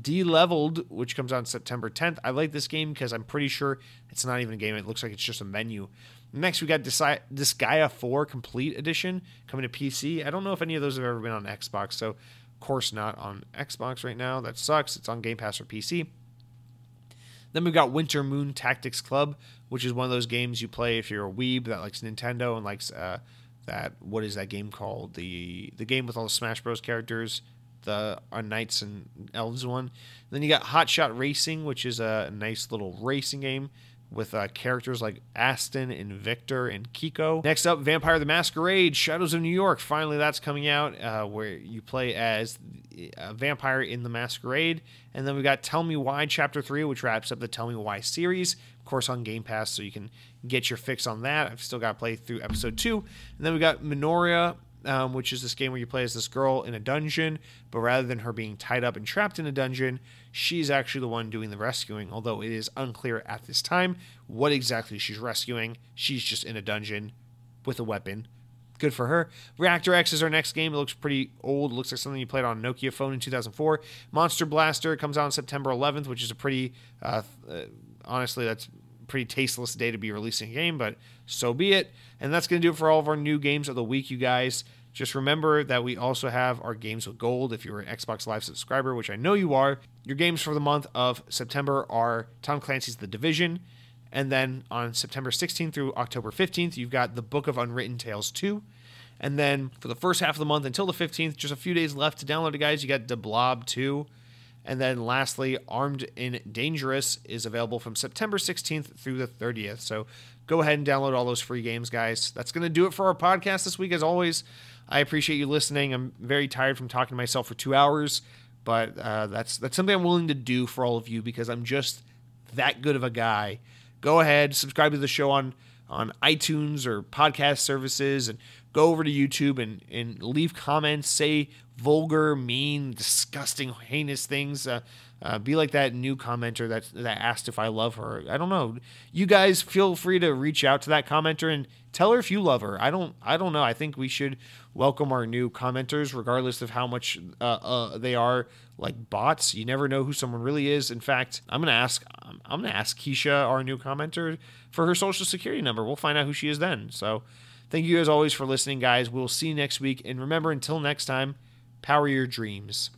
Deleveled, which comes out September 10th. I like this game because I'm pretty sure it's not even a game. It looks like it's just a menu. Next, we got Disgaea 4 Complete Edition coming to PC. I don't know if any of those have ever been on Xbox, so of course not on Xbox right now. That sucks. It's on Game Pass for PC. Then we've got Wintermoor Tactics Club, which is one of those games you play if you're a weeb that likes Nintendo and likes uh, that. What is that game called? The the game with all the Smash Bros. characters, the uh, Knights and Elves one. Then you got Hot Shot Racing, which is a nice little racing game with uh, characters like Aston and Victor and Kiko. Next up, Vampire the Masquerade Shadows of New York. Finally, that's coming out uh, where you play as a vampire in the masquerade. And then we got Tell Me Why Chapter 3, which wraps up the Tell Me Why series, of course, on Game Pass, so you can get your fix on that. I've still got to play through episode 2. And then we got Minoria um, which is this game where you play as this girl in a dungeon, but rather than her being tied up and trapped in a dungeon, she's actually the one doing the rescuing, although it is unclear at this time what exactly she's rescuing. She's just in a dungeon with a weapon. Good for her. Reactor X is our next game. It looks pretty old. It looks like something you played on a Nokia phone in 2004. Monster Blaster comes out on September 11th, which is a pretty, uh, uh, honestly, that's pretty tasteless day to be releasing a game, but so be it. And that's going to do it for all of our new games of the week, you guys. Just remember that we also have our games with gold. If you're an Xbox Live subscriber, which I know you are, your games for the month of September are Tom Clancy's The Division. And then on September 16th through October 15th, you've got The Book of Unwritten Tales 2. And then for the first half of the month until the 15th, just a few days left to download it, guys, you got de Blob 2. And then lastly, Armed and Dangerous is available from September 16th through the 30th. So go ahead and download all those free games, guys. That's going to do it for our podcast this week, as always. I appreciate you listening. I'm very tired from talking to myself for two hours, but uh, that's that's something I'm willing to do for all of you because I'm just that good of a guy. Go ahead, subscribe to the show on on iTunes or podcast services, and go over to YouTube and and leave comments. Say vulgar, mean, disgusting, heinous things. Uh, uh, be like that new commenter that that asked if I love her. I don't know. You guys feel free to reach out to that commenter and tell her if you love her. I don't. I don't know. I think we should welcome our new commenters, regardless of how much uh, uh, they are like bots. You never know who someone really is. In fact, I'm gonna ask I'm gonna ask Keisha, our new commenter, for her social security number. We'll find out who she is then. So thank you as always for listening, guys. We'll see you next week. And remember, until next time, power your dreams.